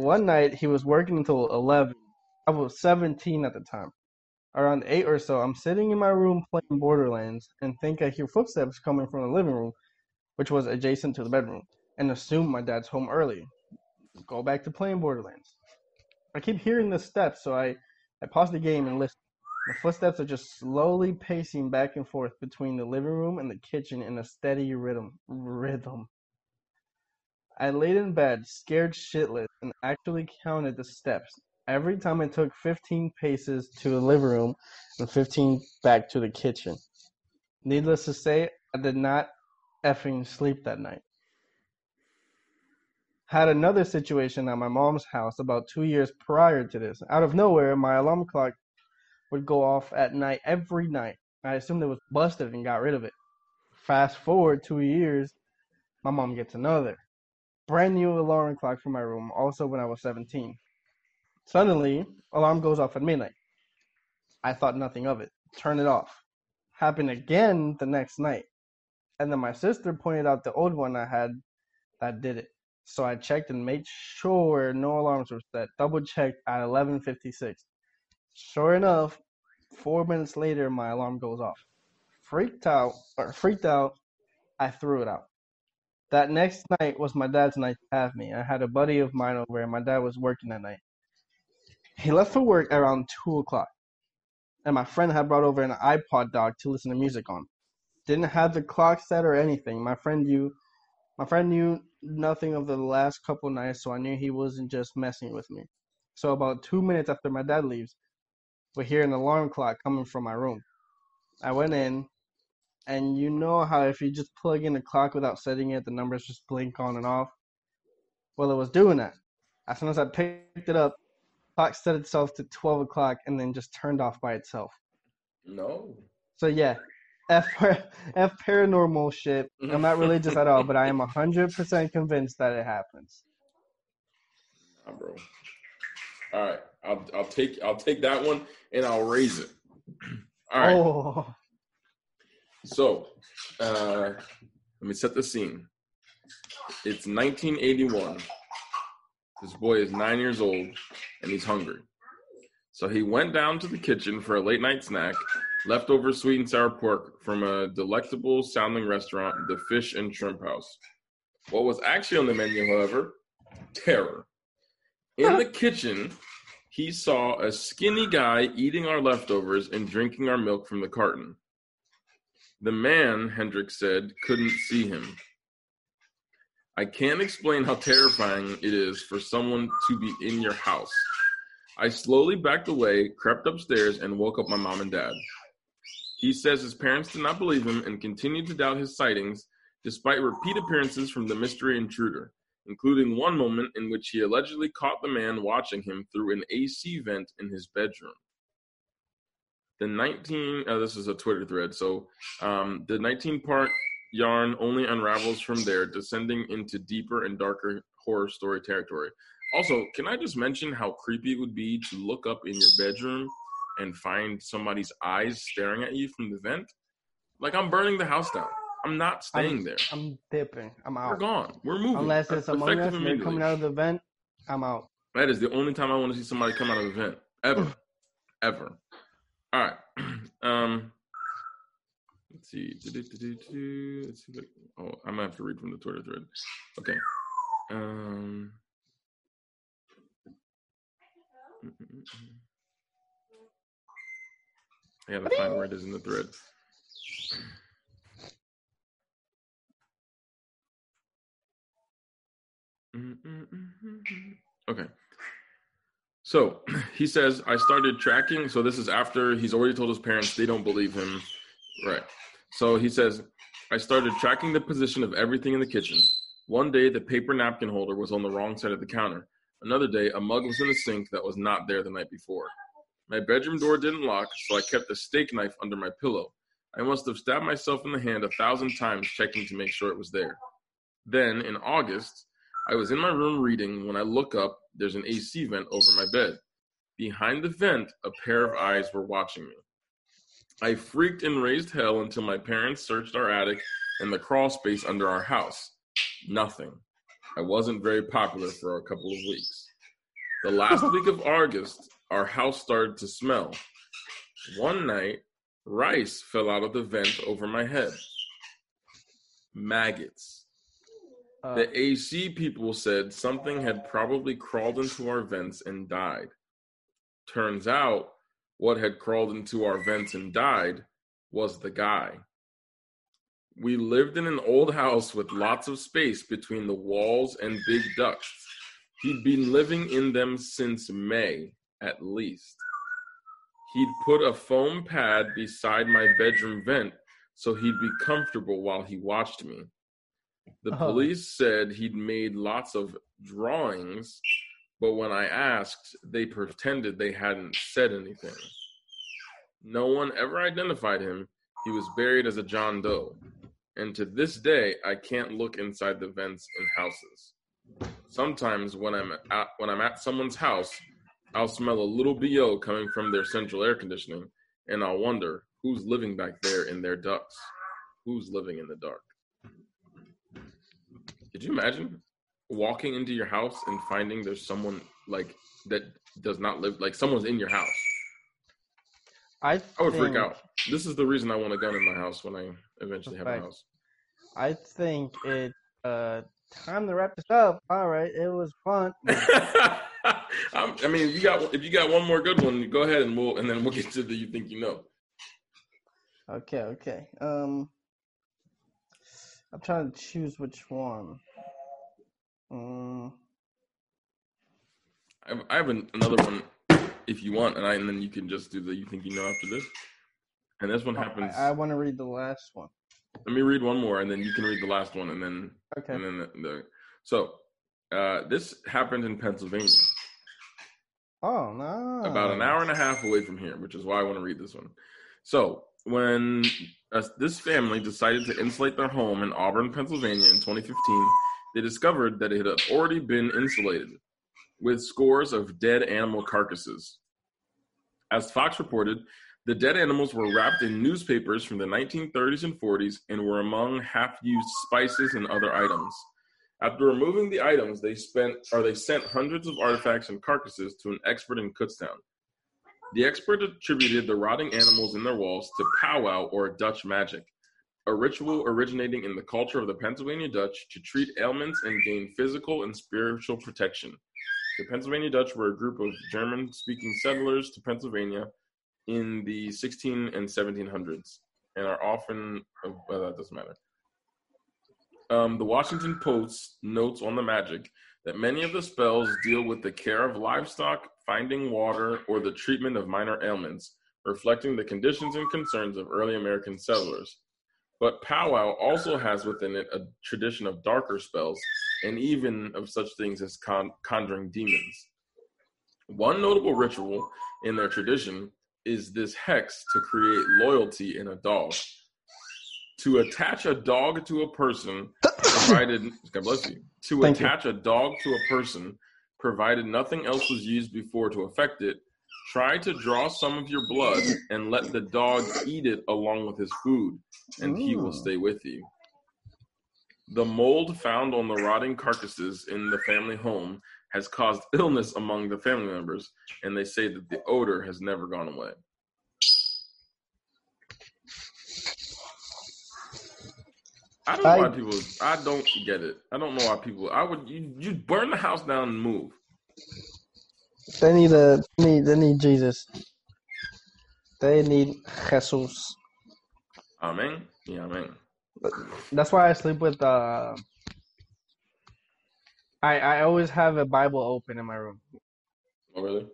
one night he was working until 11. I was 17 at the time. Around 8 or so, I'm sitting in my room playing Borderlands and think I hear footsteps coming from the living room, which was adjacent to the bedroom, and assume my dad's home early. Go back to playing Borderlands. I keep hearing the steps, so I, I pause the game and listen. The footsteps are just slowly pacing back and forth between the living room and the kitchen in a steady rhythm. Rhythm. I laid in bed, scared shitless, and actually counted the steps. Every time I took 15 paces to the living room and 15 back to the kitchen. Needless to say, I did not effing sleep that night. Had another situation at my mom's house about two years prior to this. Out of nowhere, my alarm clock would go off at night every night. I assumed it was busted and got rid of it. Fast forward two years, my mom gets another brand new alarm clock for my room, also when I was 17. Suddenly, alarm goes off at midnight. I thought nothing of it. Turn it off. happened again the next night. And then my sister pointed out the old one I had that did it. So I checked and made sure no alarms were set. Double checked at 11:56. Sure enough, four minutes later, my alarm goes off. Freaked out, or freaked out, I threw it out. That next night was my dad's night to have me. I had a buddy of mine over, and my dad was working that night. He left for work around two o'clock, and my friend had brought over an iPod dock to listen to music on. Didn't have the clock set or anything. My friend knew, my friend knew nothing of the last couple nights, so I knew he wasn't just messing with me. So about two minutes after my dad leaves, we hear an alarm clock coming from my room. I went in, and you know how if you just plug in the clock without setting it, the numbers just blink on and off. Well, it was doing that. As soon as I picked it up, clock set itself to 12 o'clock and then just turned off by itself. No. So yeah, F, F paranormal shit. I'm not religious at all, but I am 100% convinced that it happens. Nah, bro. All right, I'll I'll take I'll take that one and I'll raise it. All right. Oh, So, uh, let me set the scene. It's 1981. This boy is nine years old and he's hungry. So he went down to the kitchen for a late night snack, leftover sweet and sour pork from a delectable sounding restaurant, the Fish and Shrimp House. What was actually on the menu, however, terror. In the kitchen, he saw a skinny guy eating our leftovers and drinking our milk from the carton. The man, Hendricks said, couldn't see him. I can't explain how terrifying it is for someone to be in your house. I slowly backed away, crept upstairs, and woke up my mom and dad. He says his parents did not believe him and continued to doubt his sightings despite repeat appearances from the mystery intruder, including one moment in which he allegedly caught the man watching him through an AC vent in his bedroom. The 19, uh, this is a Twitter thread, so um, the 19 part yarn only unravels from there, descending into deeper and darker horror story territory. Also, can I just mention how creepy it would be to look up in your bedroom and find somebody's eyes staring at you from the vent? Like I'm burning the house down. I'm not staying there. I'm dipping. I'm out. We're gone. We're moving. Unless it's among us and coming out of the vent, I'm out. That is the only time I want to see somebody come out of the vent ever, ever. All right. Um, let's see. Let's see. Oh, I have to read from the Twitter thread. Okay. Um. I gotta find where it is in the thread. Okay. So he says, I started tracking. So this is after he's already told his parents they don't believe him. Right. So he says, I started tracking the position of everything in the kitchen. One day, the paper napkin holder was on the wrong side of the counter. Another day, a mug was in the sink that was not there the night before. My bedroom door didn't lock, so I kept a steak knife under my pillow. I must have stabbed myself in the hand a thousand times checking to make sure it was there. Then, in August, I was in my room reading. When I look up, there's an AC vent over my bed. Behind the vent, a pair of eyes were watching me. I freaked and raised hell until my parents searched our attic and the crawl space under our house. Nothing. I wasn't very popular for a couple of weeks. The last week of August, our house started to smell. One night, rice fell out of the vent over my head. Maggots. Uh, The AC people said something had probably crawled into our vents and died. Turns out, what had crawled into our vents and died was the guy. We lived in an old house with lots of space between the walls and big ducts. He'd been living in them since May, at least. He'd put a foam pad beside my bedroom vent so he'd be comfortable while he watched me. The Oh. police said he'd made lots of drawings, but when I asked, they pretended they hadn't said anything. No one ever identified him. He was buried as a John Doe. And to this day, I can't look inside the vents in houses. Sometimes when I'm at, when I'm at someone's house, I'll smell a little BO coming from their central air conditioning, and I'll wonder who's living back there in their ducts. Who's living in the dark? Could you imagine walking into your house and finding there's someone like that does not live like someone's in your house? I, I would freak out. This is the reason I want a gun in my house when I eventually have a house. I think it uh time to wrap this up. All right, it was fun. I'm- mean, if you got if you got one more good one, go ahead and we'll and then we'll get to the you think you know. Okay, okay. Um, I'm trying to choose which one. Um, I have, I have an, another one if you want, and I and then you can just do the you think you know after this. And this one happens. I, I want to read the last one. let me read one more, and then you can read the last one, and then Okay. and then the, the so uh, this happened in Pennsylvania, Oh no. about an hour and a half away from here, which is why I want to read this one. So when uh, this family decided to insulate their home in Auburn, Pennsylvania, in 2015, they discovered that it had already been insulated with scores of dead animal carcasses. As Fox reported, the dead animals were wrapped in newspapers from the 1930s and 40s and were among half-used spices and other items. After removing the items, they spent or they sent hundreds of artifacts and carcasses to an expert in Kutztown. The expert attributed the rotting animals in their walls to powwow or Dutch magic, a ritual originating in the culture of the Pennsylvania Dutch to treat ailments and gain physical and spiritual protection. The Pennsylvania Dutch were a group of German speaking settlers to Pennsylvania in the 16 and 1700s and are often, uh, well, that doesn't matter. Um, the Washington Post notes on the magic that many of the spells deal with the care of livestock, finding water, or the treatment of minor ailments, reflecting the conditions and concerns of early American settlers. But powwow also has within it a tradition of darker spells and even of such things as con- conjuring demons. One notable ritual in their tradition is this hex to create loyalty in a dog. To attach a dog to a person, provided God bless you. To Thank you. attach a dog to a person, provided nothing else was used before to affect it, try to draw some of your blood and let the dog eat it along with his food, and he will mm. stay with you. The mold found on the rotting carcasses in the family home has caused illness among the family members, and they say that the odor has never gone away. I don't know why people. I don't get it. I don't know why people. I would you you burn the house down and move. They need a need they need Jesus. They need Jesus. Amen. Yeah, amen. That's why I sleep with uh. I I always have a Bible open in my room. Oh really?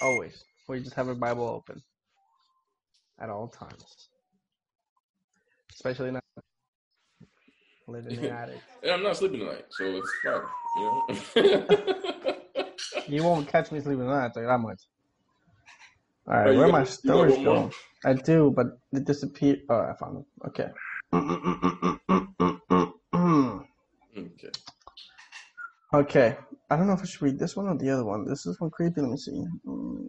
Always. We just have a Bible open at all times. Especially now. Live in the attic. Yeah, I'm not sleeping tonight, so it's fine. You know. You won't catch me sleeping tonight, I'll tell you that much. Alright, Oh, where got- my you got storage one more? going? I do, but it disappeared. Oh, I found it. Okay. okay. okay. I don't know if I should read this one or the other one. This is one creepy. Let me see. Mm.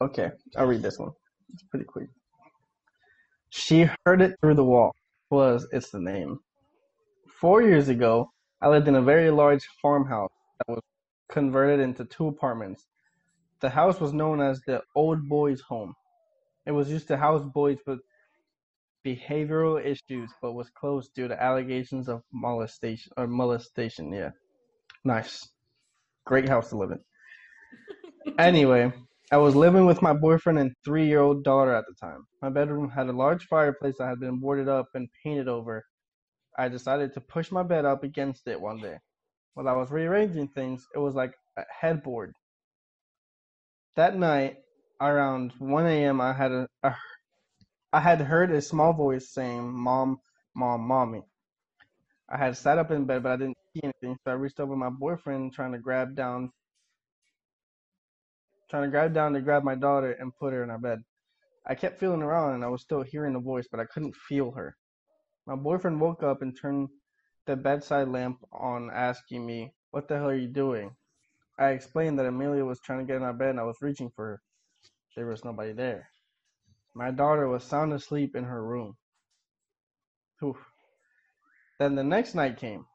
Okay, I'll read this one. It's pretty quick. She heard it through the wall. Was it's the name. Four years ago, I lived in a very large farmhouse that was converted into two apartments. The house was known as the Old Boys Home. It was used to house boys with behavioral issues, but was closed due to allegations of molestation or molestation. Yeah, nice, great house to live in. Anyway, I was living with my boyfriend and three-year-old daughter at the time. My bedroom had a large fireplace that had been boarded up and painted over. I decided to push my bed up against it one day. While I was rearranging things, it was like a headboard. That night, around 1 a.m., I had a, a I had heard a small voice saying, Mom, Mom, Mommy. I had sat up in bed, but I didn't see anything, so I reached over my boyfriend, trying to grab down, trying to grab down to grab my daughter and put her in our bed. I kept feeling around, and I was still hearing the voice, but I couldn't feel her. My boyfriend woke up and turned the bedside lamp on, asking me, What the hell are you doing? I explained that Amelia was trying to get in our bed and I was reaching for her. There was nobody there. My daughter was sound asleep in her room. Oof. Then the next night came.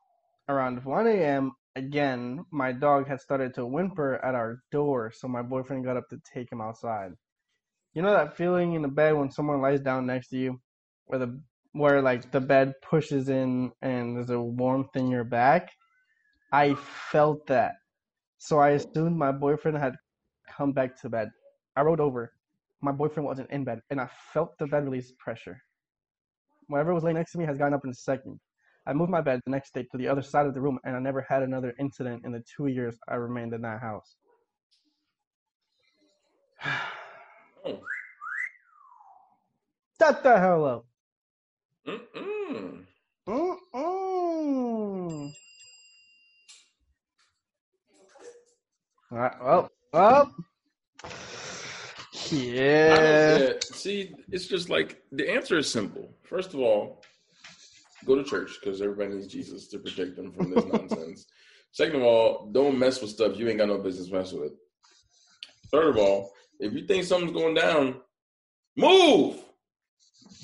Around 1 a.m., again, my dog had started to whimper at our door, so my boyfriend got up to take him outside. You know that feeling in the bed when someone lies down next to you, where the where like the bed pushes in and there's a warmth in your back? I felt that. So I assumed my boyfriend had come back to bed. I rolled over. My boyfriend wasn't in bed, and I felt the bed release pressure. Whatever was laying next to me has gotten up in a second. I moved my bed the next day to the other side of the room, and I never had another incident in the two years I remained in that house. Oh. Shut the hell up. Mm-mm. Mm-mm. All right, well, well. Yeah. see, it's just like the answer is simple. First of all, go to church because everybody needs Jesus to protect them from this nonsense. Second of all, don't mess with stuff you ain't got no business messing with. Third of all, if you think something's going down, move.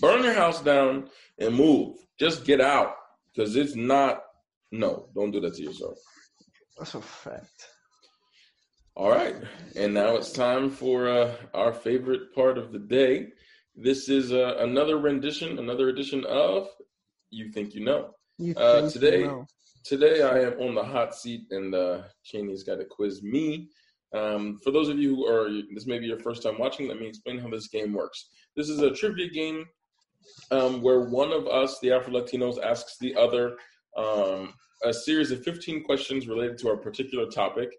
Burn your house down and move. Just get out because it's not. No, don't do that to yourself. That's a fact. All right, and now it's time for uh, our favorite part of the day. This is uh, another rendition, another edition of "You Think You Know." You Uh, think you today- know. Today, I am on the hot seat, and uh, Cheney's got to quiz me. Um, for those of you who are, this may be your first time watching. Let me explain how this game works. This is a trivia game um, where one of us, the Afro Latinos, asks the other um, a series of 15 questions related to our particular topic.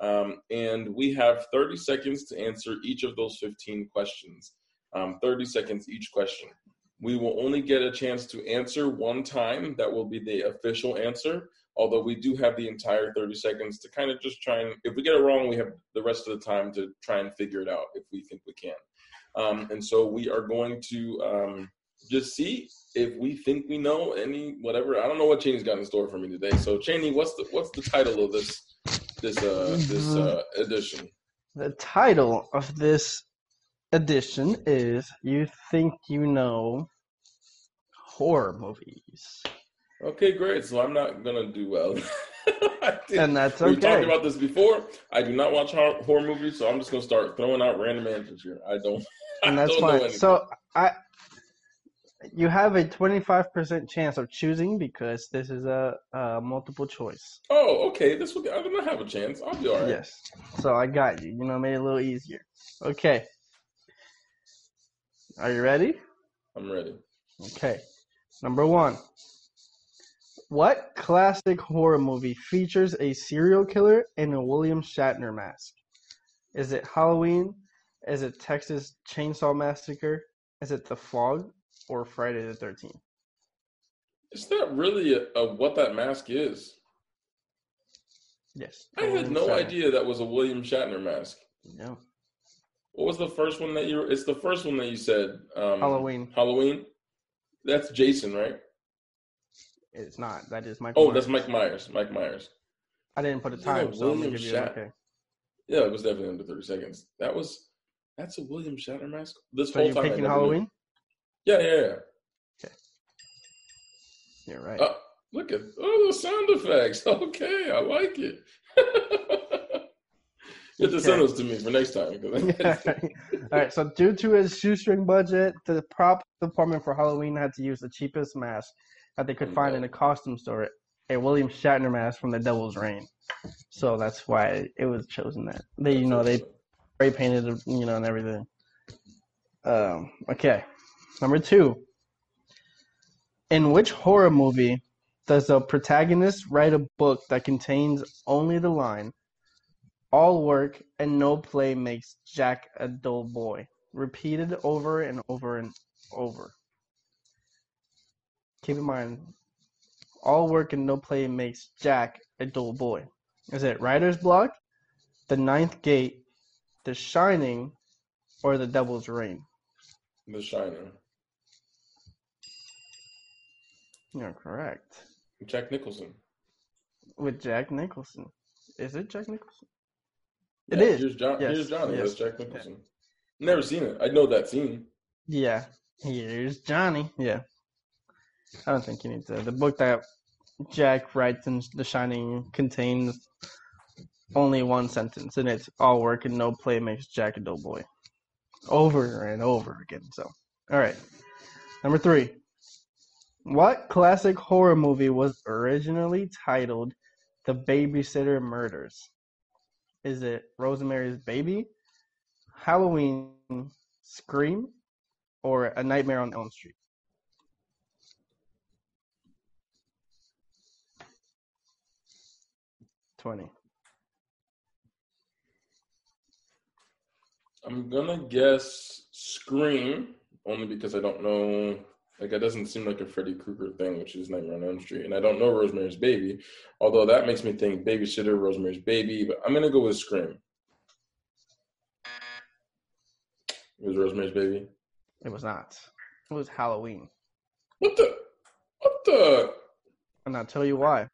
Um, and we have 30 seconds to answer each of those 15 questions. Um, 30 seconds each question. We will only get a chance to answer one time. That will be the official answer. Although we do have the entire 30 seconds to kind of just try and, if we get it wrong, we have the rest of the time to try and figure it out if we think we can. Um, and so we are going to um, just see if we think we know any whatever. I don't know what Cheney's got in store for me today. So Cheney, what's the what's the title of this this uh this uh edition? The title of this edition is "You Think You Know Horror Movies," Okay, great. So I'm not gonna do well. And that's okay. We've talked about this before. I do not watch horror, horror movies, so I'm just gonna start throwing out random answers here. I don't. and that's don't fine. So I, you have a twenty-five percent chance of choosing because this is a, a multiple choice. Oh, okay. This will. I'm gonna have a chance. I'll be all right. Yes. So I got you. You know, made it a little easier. Okay. Are you ready? I'm ready. Okay. Number one. What classic horror movie features a serial killer in a William Shatner mask? Is it Halloween? Is it Texas Chainsaw Massacre? Is it The Fog or Friday the 13th? Is that really a, a what that mask is? Yes. I had William no Shatner. idea that was a William Shatner mask. Yeah. What was the first one that you? It's the first one that you said. Um, Halloween. Halloween. That's Jason, right? It's not. That is Mike. Oh, Myers. that's Mike Myers. Mike Myers. I didn't put a time, so William give you Shat- okay. Yeah, it was definitely under 30 seconds. That was. That's a William Shatner mask. This So whole time. Picking never knew. Halloween? Yeah, yeah, yeah. You're right. Oh, look at oh the sound effects. Okay, I like it. To send Okay. to me for next time. All right. So, due to his shoestring budget, the prop department for Halloween had to use the cheapest mask that they could find in a costume store, a William Shatner mask from The Devil's Rain. So that's why it was chosen. That they, you know, they spray painted, you know, and everything. Um. Okay. Number two. In which horror movie does the protagonist write a book that contains only the line? All work and no play makes Jack a dull boy. Repeated over and over and over. Keep in mind, all work and no play makes Jack a dull boy. Is it Writer's Block, The Ninth Gate, The Shining, or The Devil's Rain? The shining. You're correct. Jack Nicholson. With Jack Nicholson. Is it Jack Nicholson? It Yeah, is. Here's, John, Yes, here's Johnny. yes. That's Jack Nicholson. Never seen it. I know that scene. Yeah. Here's Johnny. Yeah. I don't think you need to. The book that Jack writes in The Shining contains only one sentence, and it's all work and no play makes Jack a dull boy. Over and over again. So, all right. Number three. What classic horror movie was originally titled The Babysitter Murders? Is it Rosemary's Baby, Halloween, Scream, or A Nightmare on Elm Street? Twenty. I'm gonna guess Scream, only because I don't know. Like, that doesn't seem like a Freddy Krueger thing, which is Nightmare on Elm Street, and I don't know Rosemary's Baby. Although that makes me think Babysitter, Rosemary's Baby, but I'm gonna go with Scream. It was Rosemary's Baby. It was not. It was Halloween. What the? What the? And I'll tell you why.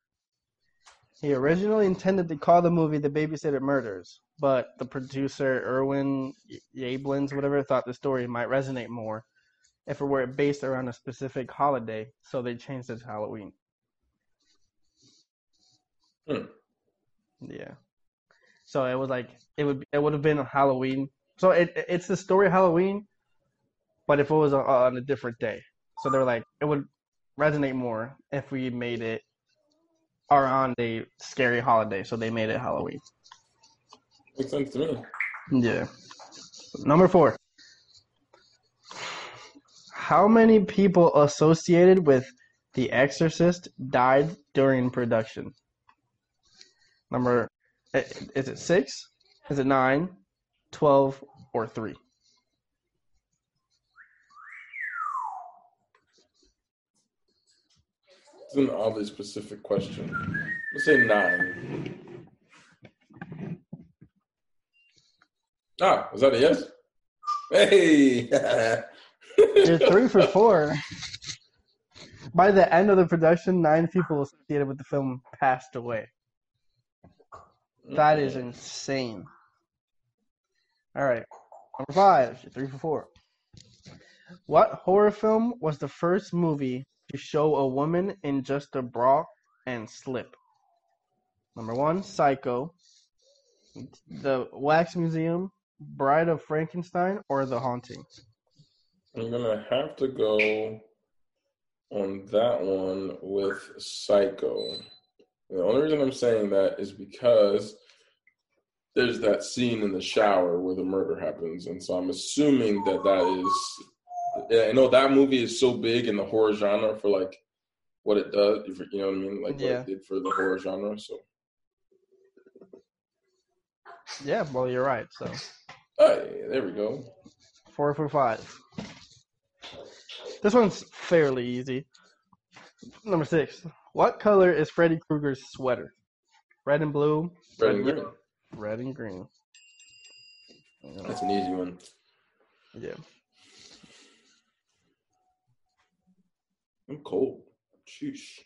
He originally intended to call the movie The Babysitter Murders, but the producer, Irwin Yablans, whatever, thought the story might resonate more if it were based around a specific holiday, so they changed it to Halloween. Hmm. Yeah. So it was like it would it would have been a Halloween. So it it's the story of Halloween, but if it was on, a different day. So they're like it would resonate more if we made it or on a scary holiday. So they made it Halloween. Makes sense to me. Yeah. Number four. How many people associated with The Exorcist died during production? Number, is it six? Is it 9, 12 or three? It's an oddly specific question. Let's say nine. Ah, is that a yes? Hey! You're three for four. By the end of the production, nine people associated with the film passed away. That is mm. insane. All right. Number five, you're three for four. What horror film was the first movie to show a woman in just a bra and slip? Number one, Psycho, The Wax Museum, Bride of Frankenstein, or The Haunting? I'm gonna have to go on that one with Psycho. The only reason I'm saying that is because there's that scene in the shower where the murder happens, and so I'm assuming that that is. I know that movie is so big in the horror genre for like what it does. You know what I mean? Like what Yeah. it did for the horror genre. So, Yeah, well, you're right. So hey, there we go. four for five. This one's fairly easy. Number six. What color is Freddy Krueger's sweater? Red and blue, Red and green. red and green. That's an easy one. Yeah. I'm cold. Sheesh.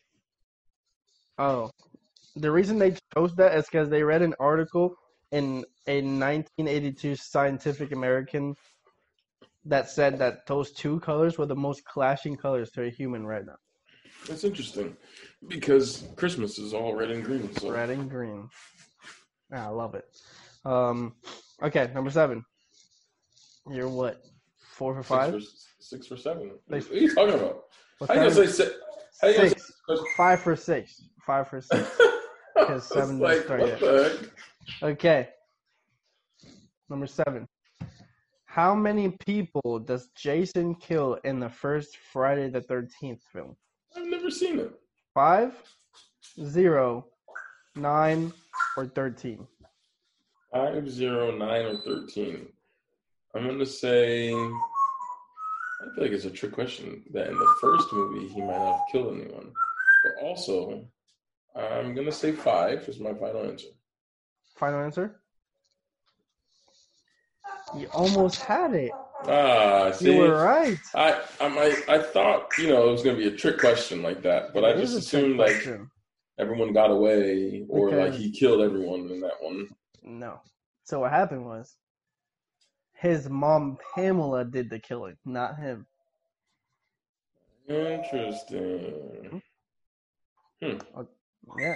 Oh, the reason they chose that is because they read an article in a 1982 Scientific American that said that those two colors were the most clashing colors to a human right now. That's interesting because Christmas is all red and green. So Red and green. Ah, I love it. Um, okay, number seven. You're what? Four for six five? for, six for seven. Six- What are you talking about? What's How you gonna say six? Six. six? Five for six. Five for six. Because seven doesn't like, start what yet. the heck? Okay. Number seven. How many people does Jason kill in the first Friday the 13th film? I've never seen it. Five, zero, nine, or 13? Five, zero, nine, or thirteen. I'm gonna say. I feel like it's a trick question. That in the first movie he might not have killed anyone, but also I'm gonna say five is my final answer. Final answer? You almost had it. Ah, see, You were right. I, I, I, I thought you know it was gonna be a trick question like that, but I just is a trick assumed like question. everyone got away or like he killed everyone in that one. No. So what happened was, his mom Pamela did the killing, not him. Interesting. Hmm. Yeah.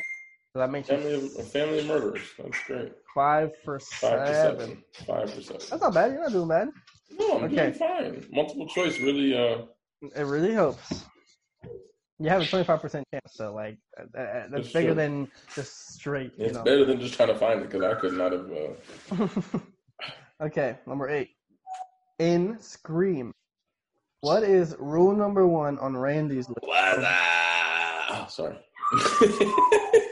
So that makes Family you family of murderers. That's great. five for Five to seven. Five for seven. That's not bad. You're not doing bad. No, I'm Okay. doing fine. Multiple choice really. Uh, It really helps. You have a 25% chance, so like uh, uh, that's That's bigger true. than just straight. You it's know. better than just trying to find it because I could not have. Uh, okay, number eight. In Scream, what is rule number one on Randy's list? Blah, Sorry.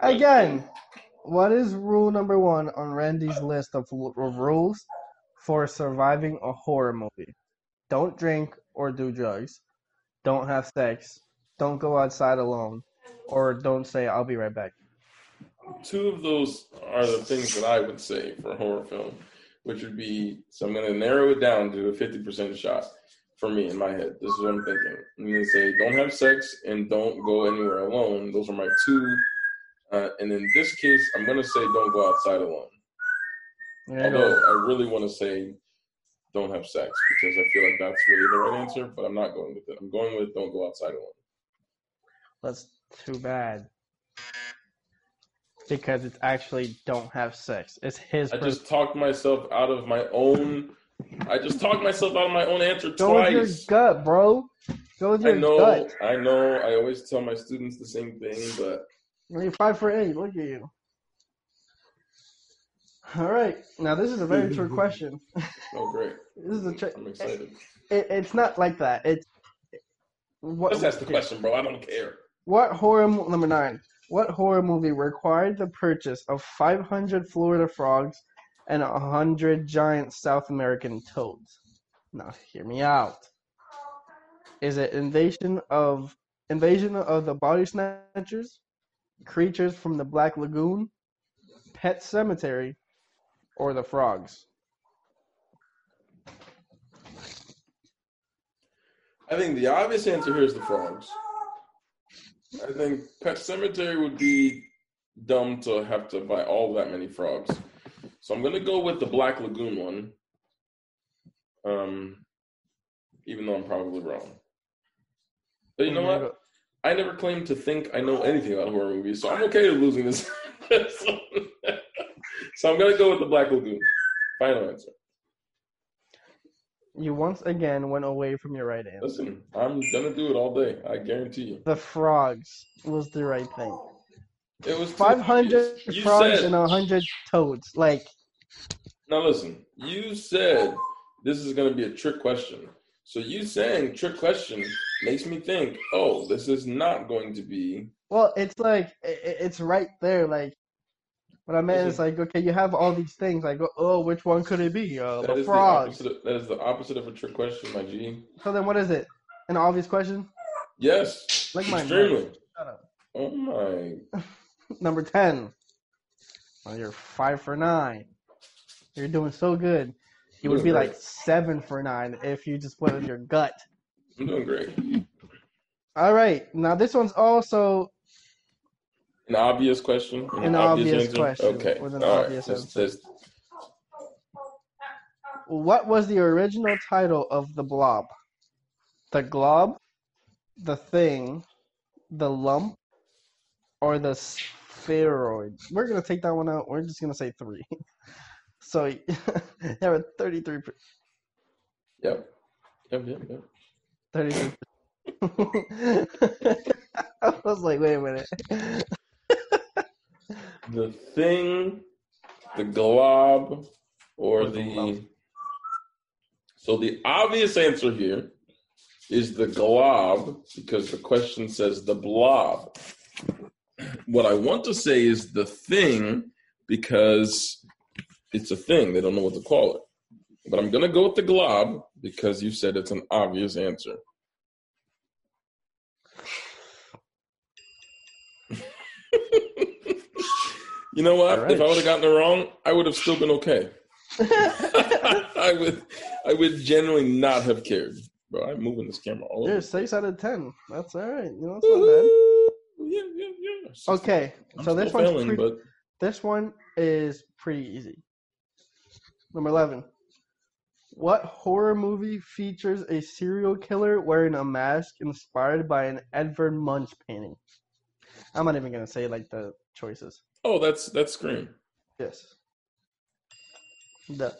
What's the question? Again, what is rule number one on Randy's list of, of rules for surviving a horror movie? Don't drink or do drugs. Don't have sex. Don't go outside alone. Or don't say, I'll be right back. Two of those are the things that I would say for a horror film, which would be so I'm going to narrow it down to a 50% shot for me in my head. This is what I'm thinking. I'm going to say don't have sex and don't go anywhere alone. Those are my two. Uh, and in this case, I'm going to say don't go outside alone. Although go. I really want to say don't have sex because I feel like that's really the right answer, but I'm not going with it. I'm going with don't go outside alone. That's too bad. Because it's actually don't have sex. It's his I pers- just talked myself out of my own. I just talked myself out of my own answer Go with your twice. gut, bro. Go with I know, gut. I know. I always tell my students the same thing, but You're five for eight. Look at you. All right. Now this is a very trick question. oh, great! This is a trick. I'm excited. It, it's not like that. It's what? Let's ask the question, bro. I don't care. What horror mo- number nine? What horror movie required the purchase of 500 Florida frogs and 100 giant South American toads? Now, hear me out. Is it invasion of invasion of the body snatchers, creatures from the Black Lagoon, Pet Sematary, or the frogs? I think the obvious answer here is the frogs. I think Pet Sematary would be dumb to have to buy all that many frogs. So I'm gonna go with the Black Lagoon one. Um, even though I'm probably wrong. But you know what? I never claimed to think I know anything about horror movies, so I'm okay with losing this. so I'm gonna go with the Black Lagoon. Final answer. You once again went away from your right answer. Listen, I'm gonna do it all day. I guarantee you. The frogs was the right thing. It was 500 frogs said- and 100 toads. Like, Now listen, you said this is to be a trick question. So you saying trick question makes me think, oh, this is not going to be. well, it's like, it's right there. Like, what I meant is Listen. like, okay, you have all these things. Like, oh, which one could it be? Uh, That the is the Of, that is the opposite of a trick question, my G. So then what is it? An obvious question? Yes, Like my. Shut up. Oh my! Number 10. Well, you're five for nine. You're doing so good. You would be great. like seven for nine if you just went with your gut. I'm doing great. All right. Now, this one's also An obvious question. An obvious question Okay. with an All right. obvious Let's- let's- What was the original title of the blob? The glob, the thing, the lump, or the spheroid? We're gonna take that one out. We're just gonna say three. So you have a 33, Yep. Yep. Yep. Yep. 33. I was like, wait a minute. The thing, the glob, or, Or the the. so the obvious answer here is the glob because the question says the blob. What I want to say is the thing because it's a thing. They don't know what to call it. But I'm going to go with the glob because you said it's an obvious answer. you know what? Right. If I would have gotten it wrong, I would have still been okay. I would I would genuinely not have cared. Bro, I'm moving this camera all over. You're six out of ten. That's all right. You know, it's not bad. Yeah, yeah, yeah. Okay, I'm so this one's failing, but this one is pretty easy. Number 11. What horror movie features a serial killer wearing a mask inspired by an Edvard Munch painting? I'm not even going to say like the choices. Oh, that's that's Scream. Yes. The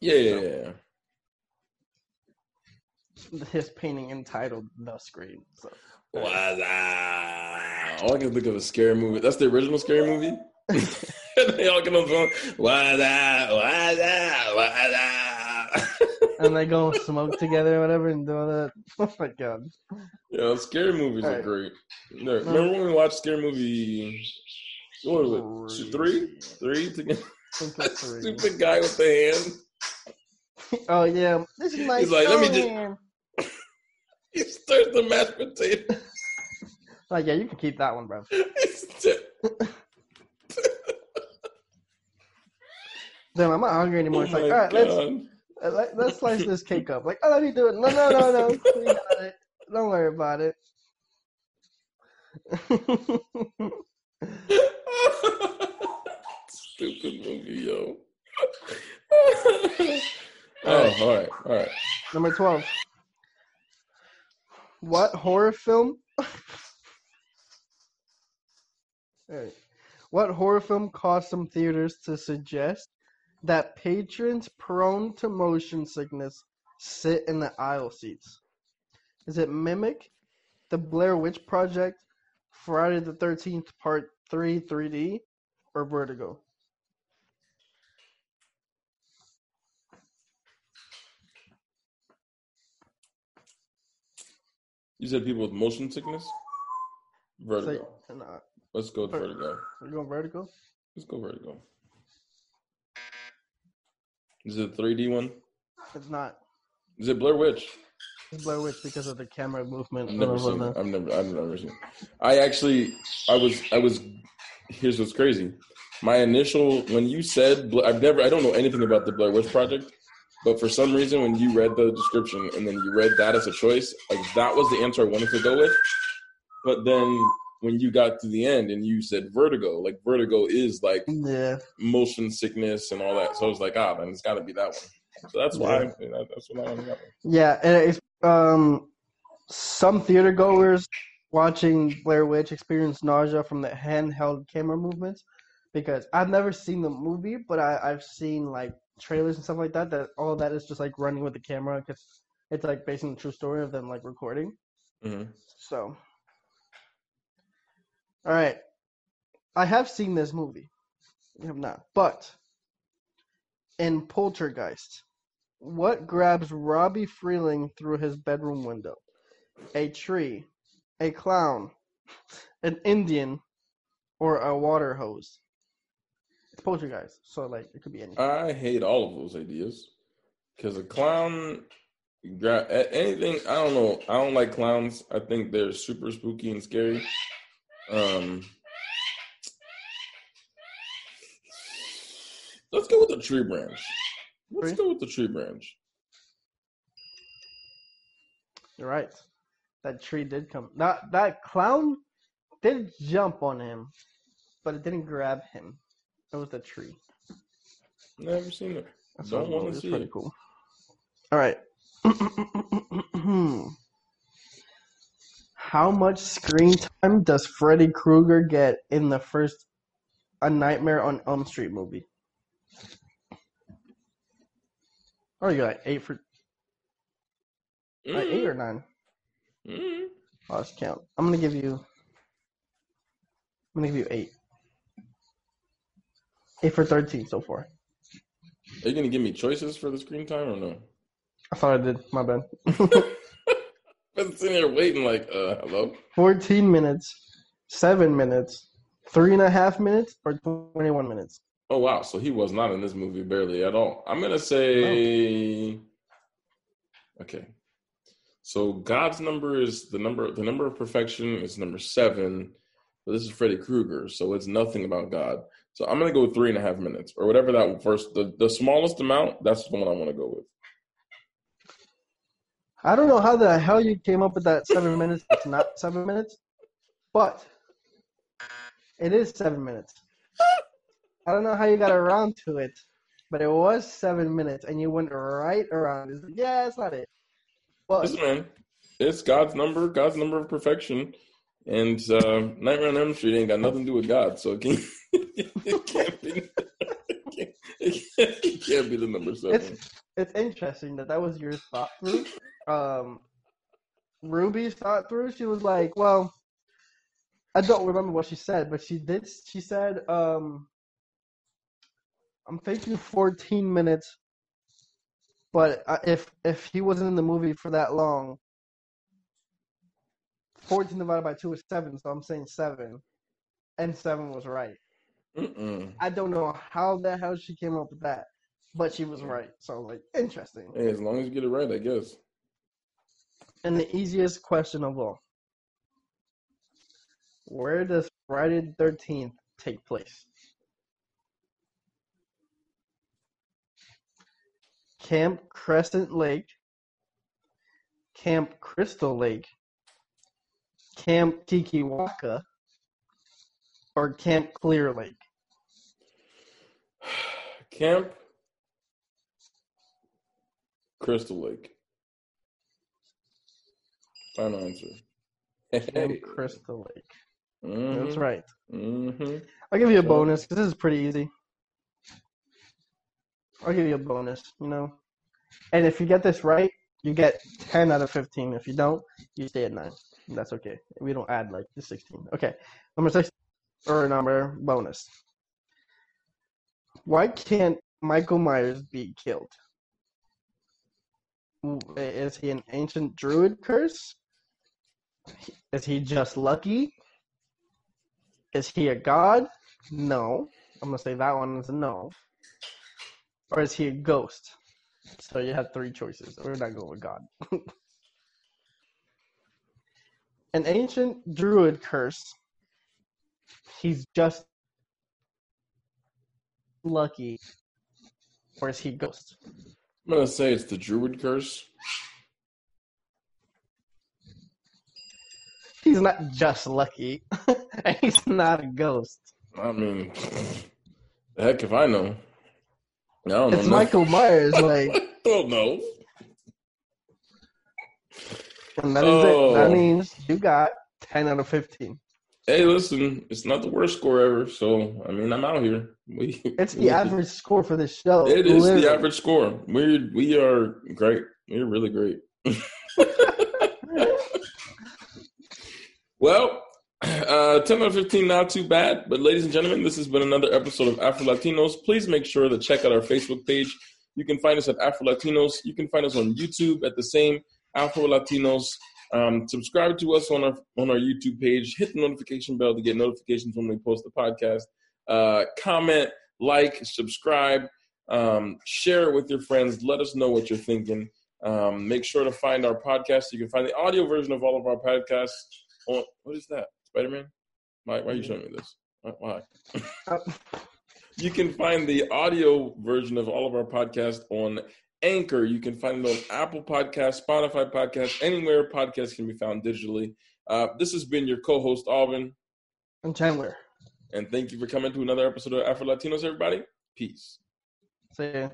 Yeah, yeah, yeah. yeah. his painting entitled The Scream. So Wow. All I can think of a scary movie. That's the original scary movie. they all come on the phone. Why that? Why that? Why that? and they go smoke together or whatever and do all that. Oh my god. Yeah, scary movies are great. No, Remember when we watched scary movie? What was it? Three, three together. Stupid guy with the hand. Oh yeah. This is my He's like, "Let me just-". He stirs the mashed potato. Like, yeah, you can keep that one, bro. Damn, I'm not hungry anymore. Oh It's like, my all right, let's uh, let, let's slice this cake up. Like, oh, let me do it. No, no, no, no. We got it. Don't worry about it. Stupid movie, yo. oh, all right, all right. Number twelve. What horror film? Alright. What horror film caused some theaters to suggest that patrons prone to motion sickness sit in the aisle seats? Is it Mimic, The Blair Witch Project, Friday the 13th Part 3 3D, or Vertigo? You said people with motion sickness? Vertigo. like, nah, Let's go with Vertigo. we're going Vertigo? Let's go Vertigo. Is it a 3D one? It's not. Is it Blair Witch? It's Blair Witch because of the camera movement. I've never seen it. I've never I've never seen it. I actually I was I was here's what's crazy. My initial when you said I've never I don't know anything about the Blair Witch Project, but for some reason when you read the description and then you read that as a choice, like that was the answer I wanted to go with. But then when you got to the end and you said vertigo, like vertigo is like Yeah. motion sickness and all that. So I was like, ah, then it's got to be that one. So that's why that's what I got. Yeah, and it's um some theater goers watching Blair Witch experience nausea from the handheld camera movements because I've never seen the movie, but I, I've seen like trailers and stuff like that. That all that is just like running with the camera because it's like based on the true story of them like recording. hmm So, all right, I have seen this movie. You have not, but in Poltergeist, what grabs Robbie Freeling through his bedroom window? A tree, a clown, an Indian, or a water hose? It's Poltergeist, so like it could be anything. I hate all of those ideas because a clown, gra- a- anything. I don't know. I don't like clowns. I think they're super spooky and scary. Um, let's go with the tree branch. Let's go with the tree branch. You're right. That tree did come. That that clown did jump on him, but it didn't grab him. It was the tree. Never seen it. That's Don't it was. see pretty it. cool. All right. How much screen time does Freddy Krueger get in the first A Nightmare on Elm Street movie? Oh, you got like eight for like eight or nine? Mm. Oh, let's count. I'm gonna give you. I'm gonna give you eight. Eight for thirteen so far. Are you gonna give me choices for the screen time or no? I thought I did. My bad. Been sitting here waiting, like, uh, hello. 14 minutes, 7 minutes, three and a half minutes, or 21 minutes. Oh wow, so he was not in this movie barely at all. I'm gonna say Okay. So God's number is the number the number of perfection is number seven, but this is Freddy Krueger, so it's nothing about God. So I'm gonna go with three and a half minutes or whatever that first the, the smallest amount, that's the one I want to go with. I don't know how the hell you came up with that 7 minutes. It's not 7 minutes, but it is 7 minutes. I don't know how you got around to it, but it was seven minutes, and you went right around. It's like, yeah, it's not it. Well, Listen, man, it's God's number, God's number of perfection, and uh, Nightmare on Elm Street ain't got nothing to do with God, so it can't, it can't be. It can't, it can't be the number seven. it's it's interesting that that was your thought through. Um, Ruby's thought through. She was like, "Well, I don't remember what she said, but she did. She said, um, I'm thinking 14 minutes, but if if he wasn't in the movie for that long, 14 divided by two is seven, so I'm saying seven, and seven was right. Mm-mm. I don't know how the hell she came up with that, but she was right. So like, interesting. Hey, as long as you get it right, I guess. And the easiest question of all. Where does Friday the thirteenth take place? Camp Crescent Lake, Camp Crystal Lake, Camp Kikiwaka, or Camp Clear Lake? Camp Crystal Lake. Final answer. Camp Crystal Lake. Mhm. That's right. Mhm. I'll give you a bonus because this is pretty easy. I'll give you a bonus, you know. And if you get this right, you get 10 out of 15. If you don't, you stay at 9. And that's okay. We don't add like the 16. Okay. Number 6 or number bonus. Why can't Michael Myers be killed? Is he an ancient druid curse? Is he just lucky? Is he a god? No. I'm gonna say that one is a no. Or is he a ghost? So you have three choices. We're not going with God. An ancient druid curse. He's just lucky. Or is he a ghost? I'm gonna say it's the Druid curse. He's not just lucky. and he's not a ghost. I mean, the heck if I know. I don't It's know. Michael Myers, like I don't know. and that is it. That Oh. means you got ten out of fifteen. Hey, listen, it's not the worst score ever, so I mean, I'm out here. We, It's the average score for this show. It is literally. the average score. We we are great. We're really great. well, uh, 10 out of 15, not too bad. But, ladies and gentlemen, this has been another episode of Afro Latinos. Please make sure to check out our Facebook page. You can find us at Afro Latinos. You can find us on YouTube at the same Afro Latinos. Um, subscribe to us on our on our YouTube page. Hit the notification bell to get notifications when we post the podcast. Uh, comment, like, subscribe, um, share it with your friends. Let us know what you're thinking. Um, make sure to find our podcast. You can find the audio version of all of our podcasts on what is that? Spider Man? Why, why are you showing me this? Why- Why? Uh, You can find the audio version of all of our podcasts on Anchor. You can find it on Apple Podcasts, Spotify Podcasts, anywhere podcasts can be found digitally. Uh, this has been your co-host Alvin, and Chandler. and thank you for coming to another episode of Afro Latinos. Everybody, peace. See ya.